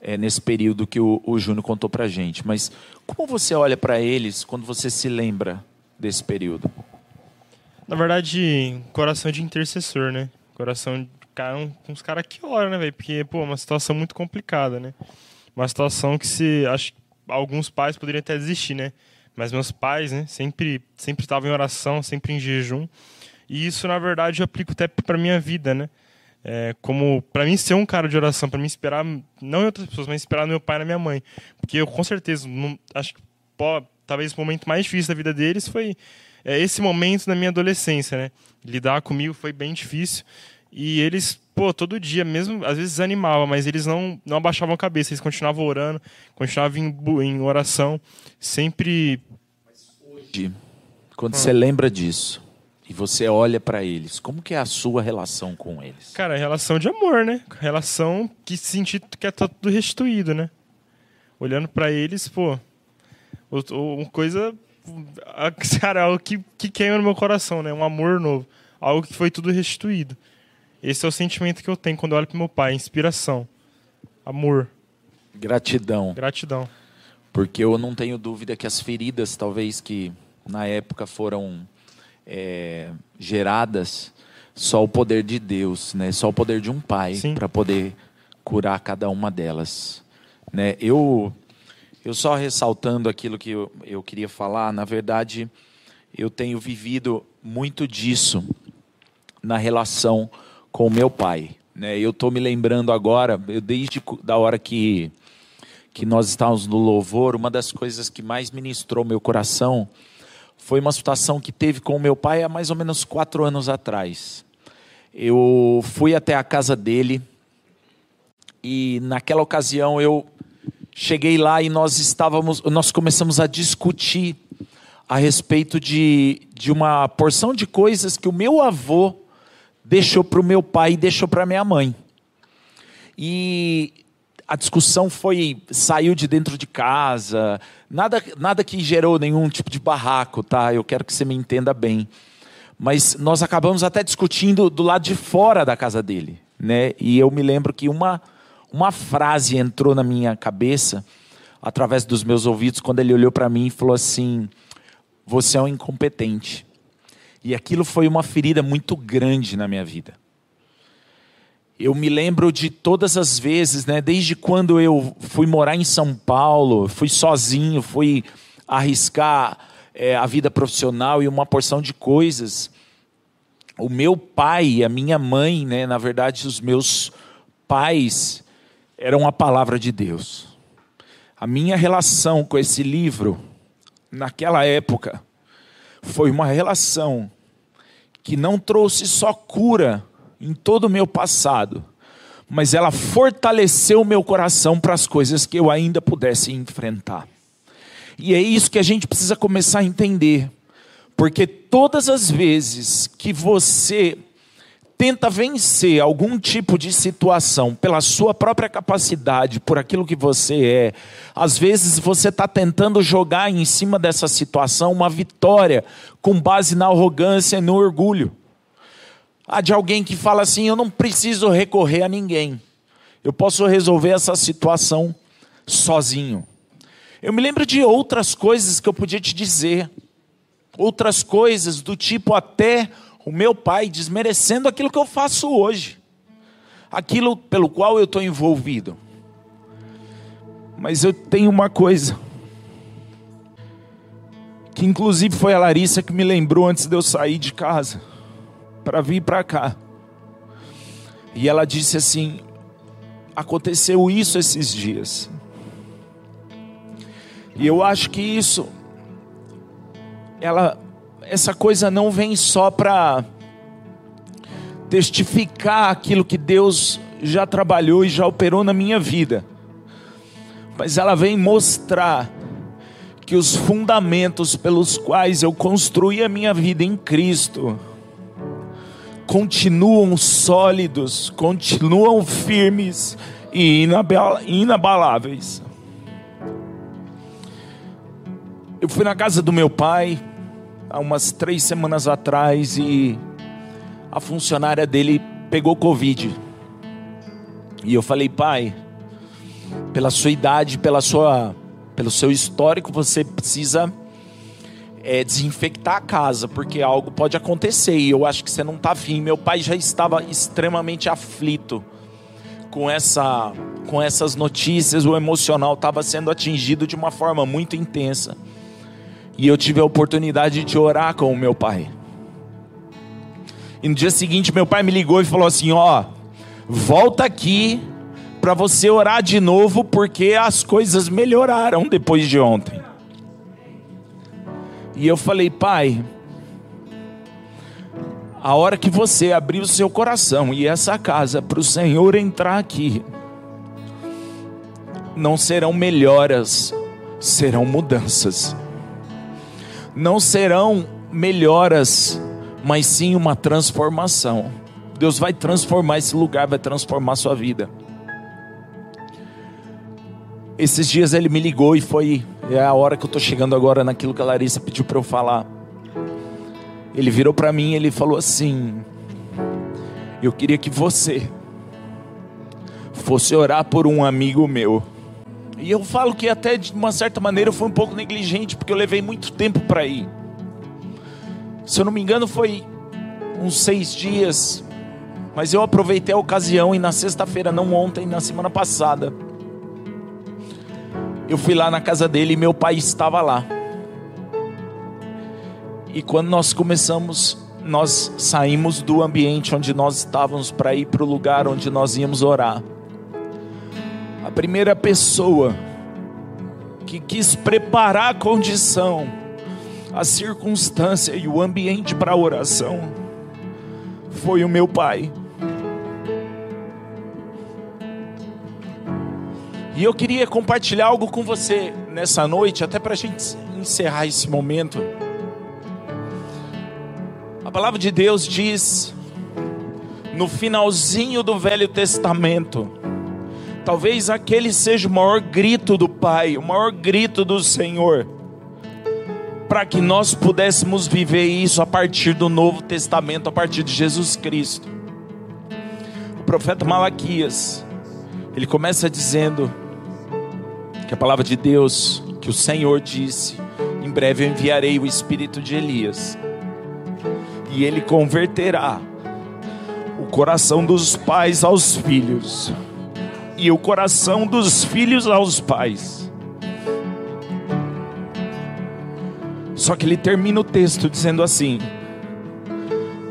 é, nesse período que o, o Júnior contou para gente. Mas como você olha para eles quando você se lembra desse período? Na verdade, coração de intercessor, né? Coração cara, um, uns caras que oram, né, velho? Porque, pô, é uma situação muito complicada, né? Uma situação que se. Acho alguns pais poderiam até desistir, né? Mas meus pais, né, sempre sempre estavam em oração, sempre em jejum. E isso, na verdade, eu aplico até para minha vida, né? É, como para mim ser um cara de oração, para mim esperar não em outras pessoas, mas esperar no meu pai e na minha mãe, porque eu com certeza não, acho que pô, talvez o momento mais difícil da vida deles foi é, esse momento na minha adolescência, né? Lidar comigo foi bem difícil e eles, pô, todo dia, mesmo às vezes desanimava, mas eles não, não abaixavam a cabeça, eles continuavam orando, continuavam em, em oração, sempre. Hoje, quando hum. você lembra disso e você olha para eles, como que é a sua relação com eles? Cara, relação de amor, né? Relação que sentir que é tudo restituído, né? Olhando para eles, pô, uma coisa. Cara, algo que, que queima no meu coração, né? Um amor novo. Algo que foi tudo restituído. Esse é o sentimento que eu tenho quando eu olho para meu pai, inspiração, amor, gratidão. Gratidão. Porque eu não tenho dúvida que as feridas, talvez que na época foram é, geradas, só o poder de Deus, né? Só o poder de um pai para poder curar cada uma delas, né? Eu eu só ressaltando aquilo que eu, eu queria falar, na verdade, eu tenho vivido muito disso na relação com meu pai. Né? Eu estou me lembrando agora, eu, desde da hora que, que nós estávamos no louvor, uma das coisas que mais ministrou meu coração foi uma situação que teve com meu pai há mais ou menos quatro anos atrás. Eu fui até a casa dele e naquela ocasião eu cheguei lá e nós estávamos, nós começamos a discutir a respeito de, de uma porção de coisas que o meu avô deixou para o meu pai e deixou para minha mãe. E a discussão foi saiu de dentro de casa, nada nada que gerou nenhum tipo de barraco, tá? Eu quero que você me entenda bem. Mas nós acabamos até discutindo do lado de fora da casa dele, né? E eu me lembro que uma uma frase entrou na minha cabeça através dos meus ouvidos quando ele olhou para mim e falou assim: "Você é um incompetente". E aquilo foi uma ferida muito grande na minha vida. Eu me lembro de todas as vezes, né, desde quando eu fui morar em São Paulo, fui sozinho, fui arriscar é, a vida profissional e uma porção de coisas. O meu pai a minha mãe, né, na verdade, os meus pais eram a palavra de Deus. A minha relação com esse livro, naquela época, foi uma relação que não trouxe só cura em todo o meu passado, mas ela fortaleceu o meu coração para as coisas que eu ainda pudesse enfrentar. E é isso que a gente precisa começar a entender, porque todas as vezes que você tenta vencer algum tipo de situação pela sua própria capacidade, por aquilo que você é, às vezes você está tentando jogar em cima dessa situação uma vitória com base na arrogância e no orgulho. Ah, de alguém que fala assim: eu não preciso recorrer a ninguém, eu posso resolver essa situação sozinho. Eu me lembro de outras coisas que eu podia te dizer, outras coisas do tipo até o meu pai desmerecendo aquilo que eu faço hoje, aquilo pelo qual eu estou envolvido. Mas eu tenho uma coisa, que inclusive foi a Larissa que me lembrou antes de eu sair de casa, para vir para cá. E ela disse assim: aconteceu isso esses dias. E eu acho que isso, ela essa coisa não vem só para testificar aquilo que Deus já trabalhou e já operou na minha vida, mas ela vem mostrar que os fundamentos pelos quais eu construí a minha vida em Cristo continuam sólidos, continuam firmes e inabaláveis. Eu fui na casa do meu pai, há umas três semanas atrás e a funcionária dele pegou Covid. E eu falei, pai, pela sua idade, pela sua, pelo seu histórico, você precisa é, desinfectar a casa, porque algo pode acontecer e eu acho que você não está afim. Meu pai já estava extremamente aflito com, essa, com essas notícias, o emocional estava sendo atingido de uma forma muito intensa. E eu tive a oportunidade de orar com o meu pai. E no dia seguinte, meu pai me ligou e falou assim: Ó, volta aqui para você orar de novo, porque as coisas melhoraram depois de ontem. E eu falei, pai, a hora que você abrir o seu coração e essa casa para o Senhor entrar aqui, não serão melhoras, serão mudanças. Não serão melhoras, mas sim uma transformação. Deus vai transformar esse lugar, vai transformar a sua vida. Esses dias ele me ligou e foi é a hora que eu estou chegando agora naquilo que a Larissa pediu para eu falar. Ele virou para mim e ele falou assim: Eu queria que você fosse orar por um amigo meu. E eu falo que até de uma certa maneira eu fui um pouco negligente, porque eu levei muito tempo para ir. Se eu não me engano, foi uns seis dias. Mas eu aproveitei a ocasião e na sexta-feira, não ontem, na semana passada eu fui lá na casa dele e meu pai estava lá. E quando nós começamos, nós saímos do ambiente onde nós estávamos para ir para o lugar onde nós íamos orar. Primeira pessoa que quis preparar a condição, a circunstância e o ambiente para a oração foi o meu pai. E eu queria compartilhar algo com você nessa noite, até para a gente encerrar esse momento. A palavra de Deus diz, no finalzinho do Velho Testamento, talvez aquele seja o maior grito do Pai, o maior grito do Senhor, para que nós pudéssemos viver isso a partir do Novo Testamento, a partir de Jesus Cristo. O profeta Malaquias, ele começa dizendo: que a palavra de Deus, que o Senhor disse: em breve eu enviarei o espírito de Elias, e ele converterá o coração dos pais aos filhos, e o coração dos filhos aos pais. Só que ele termina o texto dizendo assim: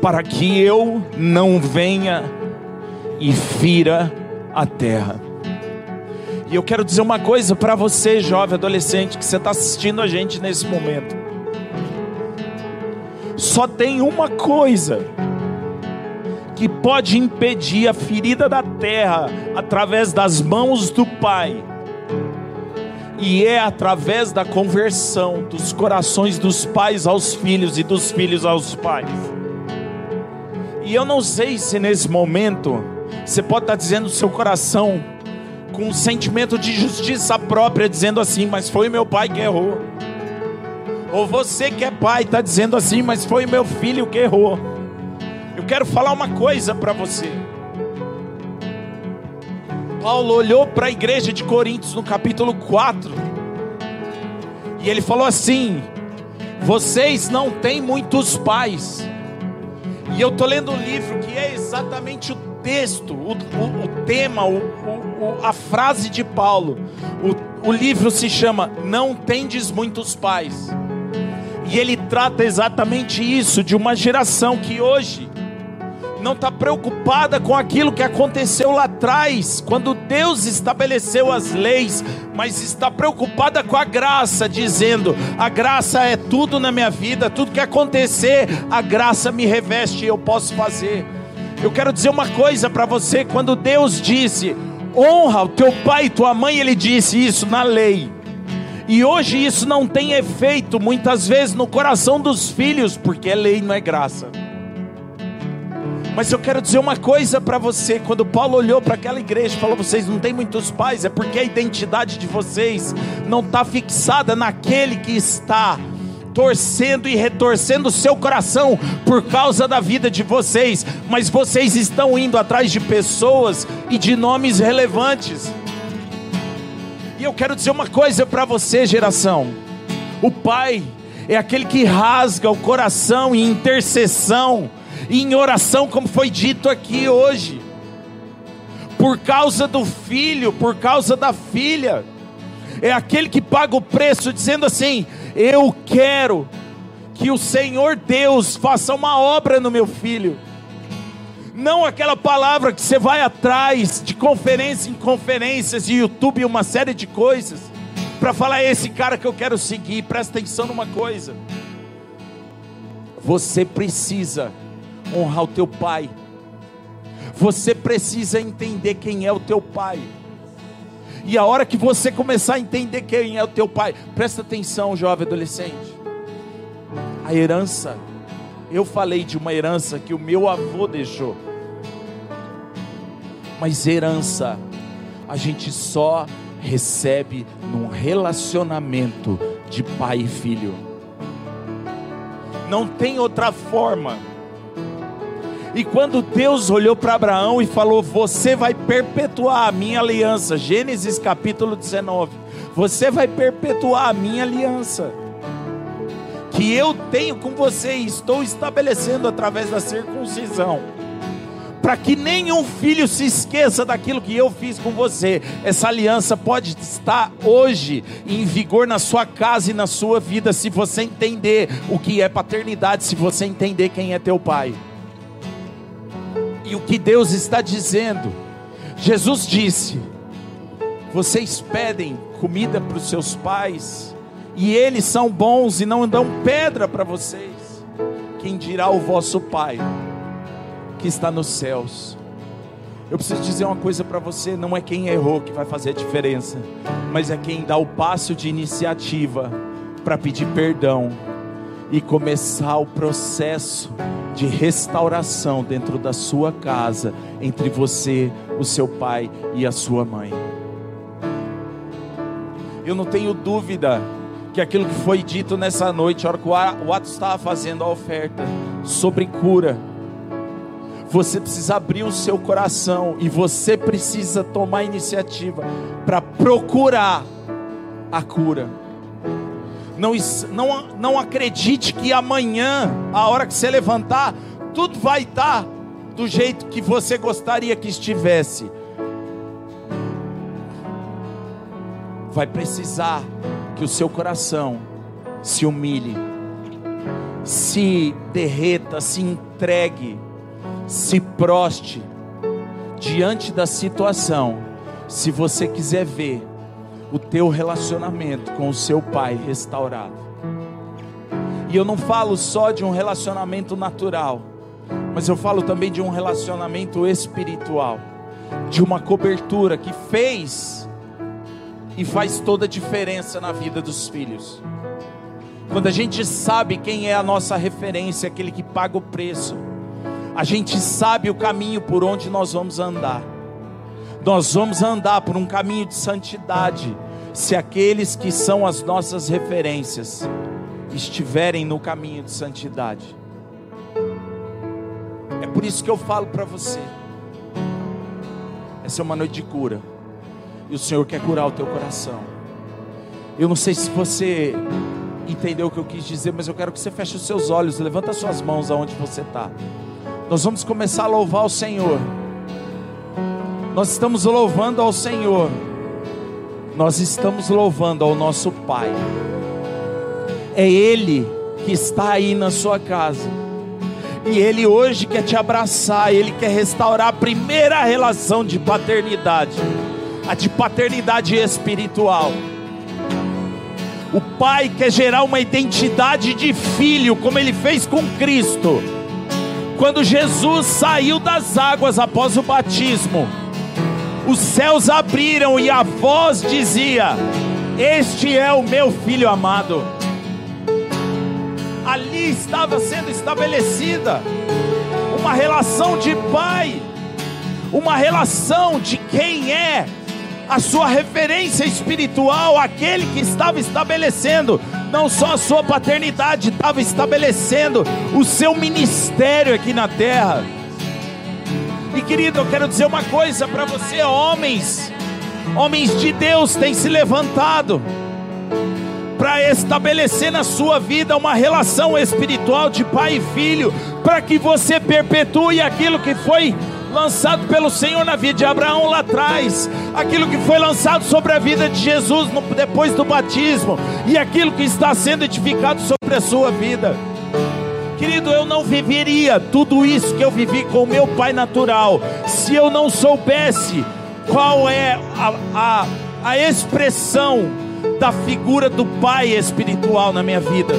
para que eu não venha e fira a terra. E eu quero dizer uma coisa para você, jovem adolescente, que você está assistindo a gente nesse momento. Só tem uma coisa que pode impedir a ferida da terra através das mãos do Pai, e é através da conversão dos corações dos pais aos filhos e dos filhos aos pais. E eu não sei se nesse momento você pode estar dizendo seu coração, com um sentimento de justiça própria, dizendo assim: Mas foi meu pai que errou. Ou você que é pai está dizendo assim: Mas foi meu filho que errou. Eu quero falar uma coisa para você. Paulo olhou para a igreja de Coríntios no capítulo 4 e ele falou assim: Vocês não têm muitos pais. E eu estou lendo um livro que é exatamente o texto, o, o, o tema, o, a frase de Paulo. O, livro se chama Não Tendes Muitos Pais. E ele trata exatamente isso, de uma geração que hoje não está preocupada com aquilo que aconteceu lá atrás, quando Deus estabeleceu as leis, mas está preocupada com a graça, dizendo: a graça é tudo na minha vida, tudo que acontecer, a graça me reveste e eu posso fazer. Eu quero dizer uma coisa para você: quando Deus disse, honra o teu pai e tua mãe, ele disse isso na lei. E hoje isso não tem efeito muitas vezes no coração dos filhos, porque é lei, não é graça. Mas eu quero dizer uma coisa para você: quando Paulo olhou para aquela igreja e falou, vocês não têm muitos pais, é porque a identidade de vocês não está fixada naquele que está torcendo e retorcendo o seu coração por causa da vida de vocês, mas vocês estão indo atrás de pessoas e de nomes relevantes. E eu quero dizer uma coisa para você, geração: o pai, é aquele que rasga o coração em intercessão, em oração, como foi dito aqui hoje, por causa do filho, por causa da filha, é aquele que paga o preço, dizendo assim: Eu quero que o Senhor Deus faça uma obra no meu filho. Não aquela palavra que você vai atrás de conferência em conferências, de YouTube, uma série de coisas, para falar: é esse cara que eu quero seguir. Presta atenção numa coisa. Você precisa honrar o teu pai. Você precisa entender quem é o teu pai. E a hora que você começar a entender quem é o teu pai, presta atenção, jovem adolescente. A herança, eu falei de uma herança que o meu avô deixou. Mas herança, a gente só recebe num relacionamento de pai e filho. Não tem outra forma. E quando Deus olhou para Abraão e falou: Você vai perpetuar a minha aliança, Gênesis capítulo 19, você vai perpetuar a minha aliança, que eu tenho com você e estou estabelecendo através da circuncisão, para que nenhum filho se esqueça daquilo que eu fiz com você. Essa aliança pode estar hoje em vigor na sua casa e na sua vida, se você entender o que é paternidade, se você entender quem é teu pai e o que Deus está dizendo. Jesus disse: Vocês pedem comida para os seus pais, e eles são bons e não dão pedra para vocês. Quem dirá o vosso Pai, que está nos céus? Eu preciso dizer uma coisa para você: não é quem errou que vai fazer a diferença, mas é quem dá o passo de iniciativa para pedir perdão e começar o processo de restauração dentro da sua casa, entre você, o seu pai e a sua mãe. Eu não tenho dúvida que aquilo que foi dito nessa noite, a hora que o Atos estava fazendo a oferta sobre cura, você precisa abrir o seu coração e você precisa tomar iniciativa para procurar a cura. Não, não, não acredite que amanhã, a hora que você levantar, tudo vai estar do jeito que você gostaria que estivesse. Vai precisar que o seu coração se humilhe, se derreta, se entregue, se proste diante da situação, se você quiser ver o teu relacionamento com o seu pai restaurado. E eu não falo só de um relacionamento natural, mas eu falo também de um relacionamento espiritual, de uma cobertura que fez e faz toda a diferença na vida dos filhos. Quando a gente sabe quem é a nossa referência, aquele que paga o preço, a gente sabe o caminho por onde nós vamos andar. Nós vamos andar por um caminho de santidade, se aqueles que são as nossas referências estiverem no caminho de santidade. É por isso que eu falo para você. Essa é uma noite de cura. E o Senhor quer curar o teu coração. Eu não sei se você entendeu o que eu quis dizer, mas eu quero que você feche os seus olhos, levanta as suas mãos aonde você está. Nós vamos começar a louvar o Senhor. Nós estamos louvando ao Senhor. Nós estamos louvando ao nosso Pai. É Ele que está aí na sua casa. E Ele hoje quer te abraçar, Ele quer restaurar a primeira relação de paternidade, a de paternidade espiritual. O Pai quer gerar uma identidade de filho, como Ele fez com Cristo. Quando Jesus saiu das águas após o batismo, os céus abriram e a voz dizia: Este é o meu filho amado. Ali estava sendo estabelecida uma relação de pai, uma relação de quem é a sua referência espiritual, aquele que estava estabelecendo não só a sua paternidade, estava estabelecendo o seu ministério aqui na terra. E querido, eu quero dizer uma coisa para você, homens, homens de Deus têm se levantado, para estabelecer na sua vida uma relação espiritual de pai e filho, para que você perpetue aquilo que foi lançado pelo Senhor na vida de Abraão lá atrás, aquilo que foi lançado sobre a vida de Jesus depois do batismo, e aquilo que está sendo edificado sobre a sua vida. Querido, eu não viveria tudo isso que eu vivi com o meu pai natural se eu não soubesse qual é a, a, a expressão da figura do pai espiritual na minha vida.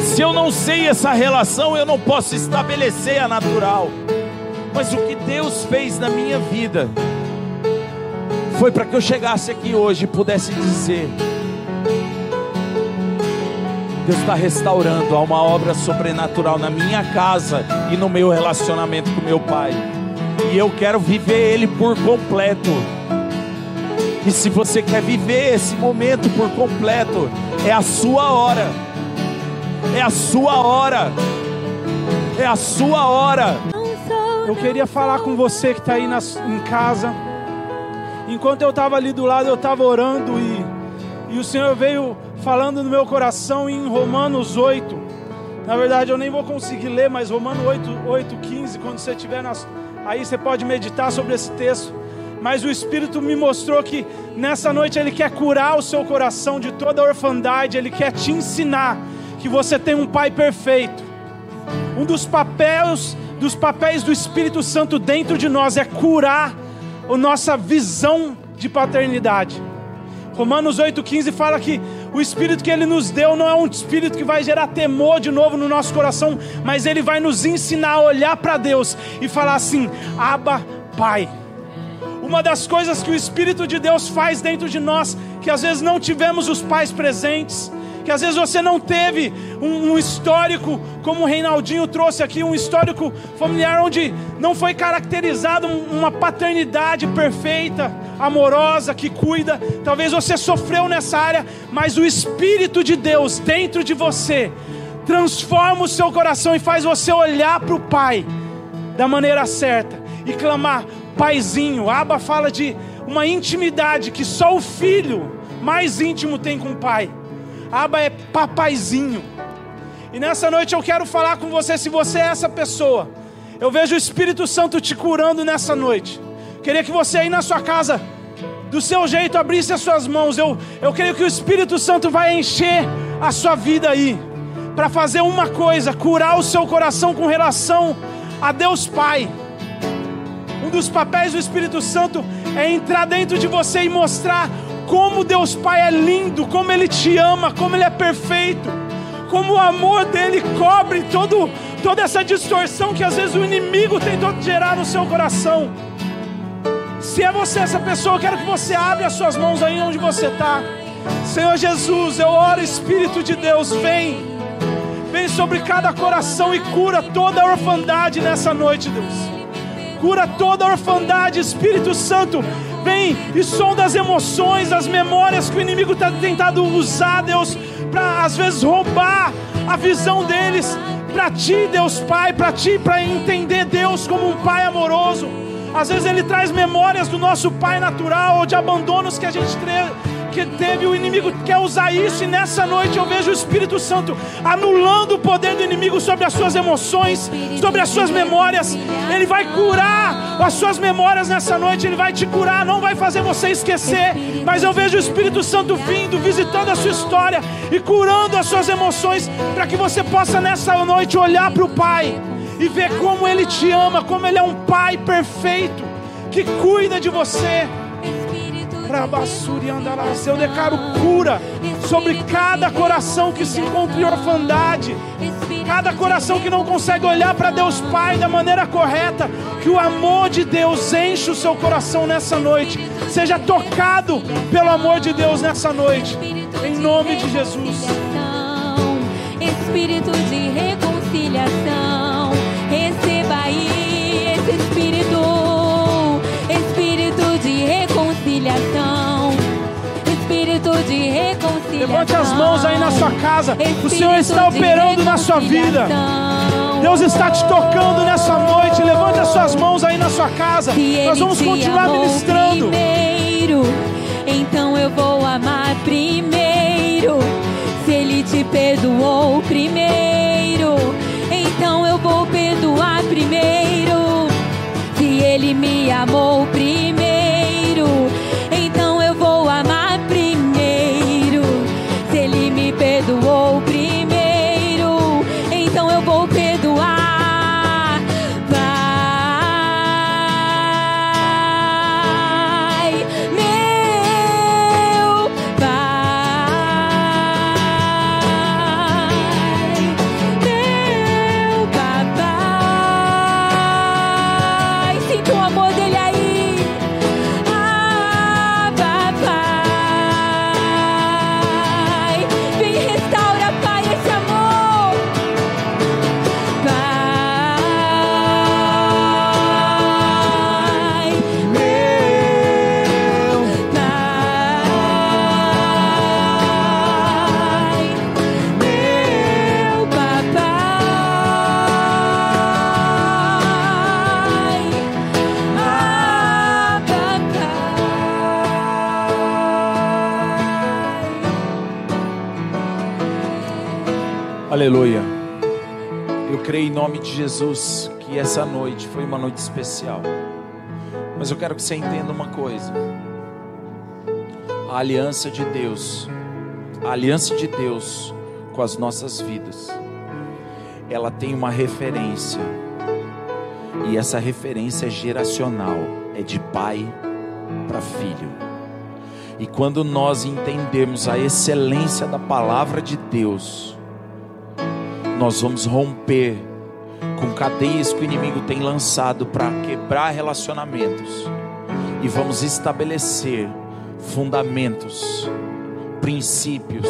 Se eu não sei essa relação, eu não posso estabelecer a natural. Mas o que Deus fez na minha vida foi para que eu chegasse aqui hoje e pudesse dizer: Deus está restaurando, há uma obra sobrenatural na minha casa e no meu relacionamento com meu Pai, e eu quero viver Ele por completo. E se você quer viver esse momento por completo, é a sua hora, é a sua hora, é a sua hora. Eu queria falar com você que está aí nas, em casa. Enquanto eu estava ali do lado, eu estava orando e, e o Senhor veio falando no meu coração em Romanos 8. Na verdade, eu nem vou conseguir ler, mas Romanos 8, 8 15, quando você estiver nas, aí, você pode meditar sobre esse texto. Mas o Espírito me mostrou que nessa noite Ele quer curar o seu coração de toda a orfandade, Ele quer te ensinar que você tem um Pai perfeito. Um dos papéis dos papéis do Espírito Santo dentro de nós é curar a nossa visão de paternidade. Romanos 8,15 fala que o Espírito que Ele nos deu não é um Espírito que vai gerar temor de novo no nosso coração, mas Ele vai nos ensinar a olhar para Deus e falar assim: Abba, Pai. Uma das coisas que o Espírito de Deus faz dentro de nós, que às vezes não tivemos os pais presentes, que às vezes você não teve um, um, histórico, como o Reinaldinho trouxe aqui, um histórico familiar onde não foi caracterizado uma paternidade perfeita, amorosa, que cuida. Talvez você sofreu nessa área, mas o Espírito de Deus dentro de você transforma o seu coração e faz você olhar para o Pai da maneira certa e clamar: Paizinho. Aba fala de uma intimidade que só o filho mais íntimo tem com o Pai. Aba é papaizinho. E nessa noite eu quero falar com você, se você é essa pessoa. Eu vejo o Espírito Santo te curando nessa noite. Queria que você aí na sua casa, do seu jeito, abrisse as suas mãos. Eu, eu creio que o Espírito Santo vai encher a sua vida aí. Para fazer uma coisa, curar o seu coração com relação a Deus Pai. Um dos papéis do Espírito Santo é entrar dentro de você e mostrar como Deus Pai é lindo, como Ele te ama, como Ele é perfeito, como o amor dele cobre todo, toda essa distorção que às vezes o inimigo tentou gerar no seu coração. Se é você essa pessoa, eu quero que você abra as suas mãos aí onde você está. Senhor Jesus, eu oro, Espírito de Deus, vem, vem sobre cada coração e cura toda a orfandade nessa noite, Deus. Cura toda a orfandade, Espírito Santo vem e sonda as emoções, as memórias que o inimigo está tentando usar, Deus, para às vezes roubar a visão deles para ti, Deus Pai, para ti, para entender Deus como um Pai amoroso. Às vezes ele traz memórias do nosso Pai natural ou de abandonos que a gente que teve, o inimigo quer usar isso, e nessa noite eu vejo o Espírito Santo anulando o poder do inimigo sobre as suas emoções, sobre as suas memórias. Ele vai curar as suas memórias nessa noite, ele vai te curar, não vai fazer você esquecer, mas eu vejo o Espírito Santo vindo, visitando a sua história e curando as suas emoções, para que você possa nessa noite olhar para o Pai e ver como Ele te ama, como Ele é um Pai perfeito que cuida de você. Eu declaro cura sobre cada coração que se encontra em orfandade, cada coração que não consegue olhar para Deus Pai da maneira correta. Que o amor de Deus enche o seu coração nessa noite, seja tocado pelo amor de Deus nessa noite, em nome de Jesus. Espírito de reconciliação, Levante as mãos aí na sua casa. o Senhor está operando na sua vida. Deus está te tocando nessa noite. Levante as suas mãos aí na sua casa. Nós vamos continuar ministrando. Primeiro, então eu vou amar primeiro. perdoou primeiro, então eu vou perdoar primeiro. Se ele me amou primeiro, nome de Jesus que essa noite foi uma noite especial. Mas eu quero que você entenda uma coisa. A aliança de Deus, a aliança de Deus com as nossas vidas, ela tem uma referência. E essa referência é geracional, é de pai para filho. E quando nós entendemos a excelência da palavra de Deus, nós vamos romper com cadeias que o inimigo tem lançado para quebrar relacionamentos. E vamos estabelecer fundamentos, princípios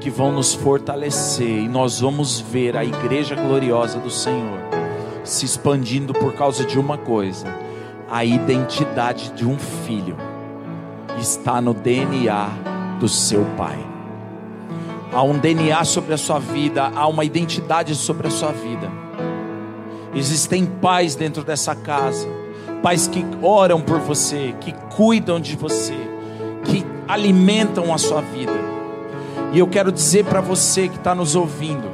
que vão nos fortalecer. E nós vamos ver a igreja gloriosa do Senhor se expandindo por causa de uma coisa: a identidade de um filho está no DNA do seu pai. Há um DNA sobre a sua vida, há uma identidade sobre a sua vida. Existem pais dentro dessa casa, pais que oram por você, que cuidam de você, que alimentam a sua vida. E eu quero dizer para você que está nos ouvindo,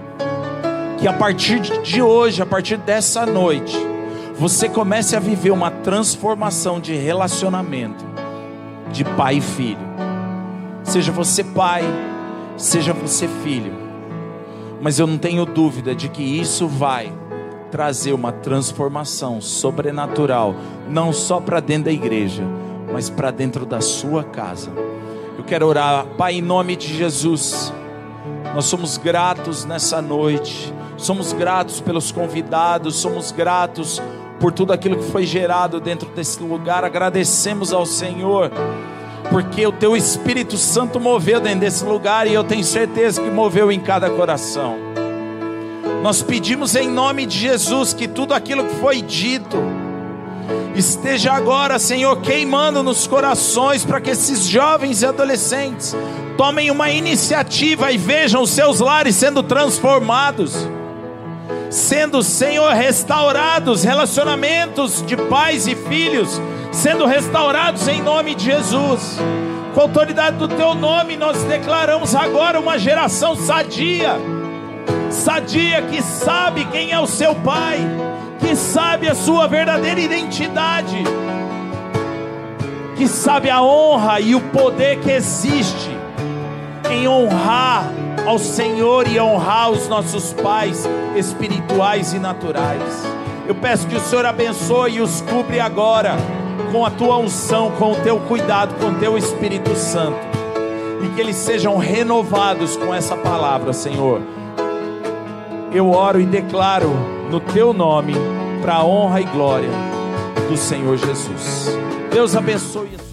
que a partir de hoje, a partir dessa noite, você comece a viver uma transformação de relacionamento de pai e filho. Seja você pai, seja você filho. Mas eu não tenho dúvida de que isso vai trazer uma transformação sobrenatural, não só para dentro da igreja, mas para dentro da sua casa. Eu quero orar, Pai, em nome de Jesus. Nós somos gratos nessa noite. Somos gratos pelos convidados, somos gratos por tudo aquilo que foi gerado dentro desse lugar. Agradecemos ao Senhor porque o teu Espírito Santo moveu dentro desse lugar e eu tenho certeza que moveu em cada coração. Nós pedimos em nome de Jesus que tudo aquilo que foi dito esteja agora, Senhor, queimando nos corações para que esses jovens e adolescentes tomem uma iniciativa e vejam os seus lares sendo transformados. Sendo, Senhor, restaurados, relacionamentos de pais e filhos sendo restaurados em nome de Jesus. Com a autoridade do teu nome, nós declaramos agora uma geração sadia, sadia que sabe quem é o seu pai, que sabe a sua verdadeira identidade, que sabe a honra e o poder que existe em honrar ao Senhor e honrar os nossos pais espirituais e naturais. Eu peço que o Senhor abençoe e os cubra agora com a tua unção, com o teu cuidado, com o teu Espírito Santo. E que eles sejam renovados com essa palavra, Senhor. Eu oro e declaro no teu nome, para a honra e glória do Senhor Jesus. Deus abençoe.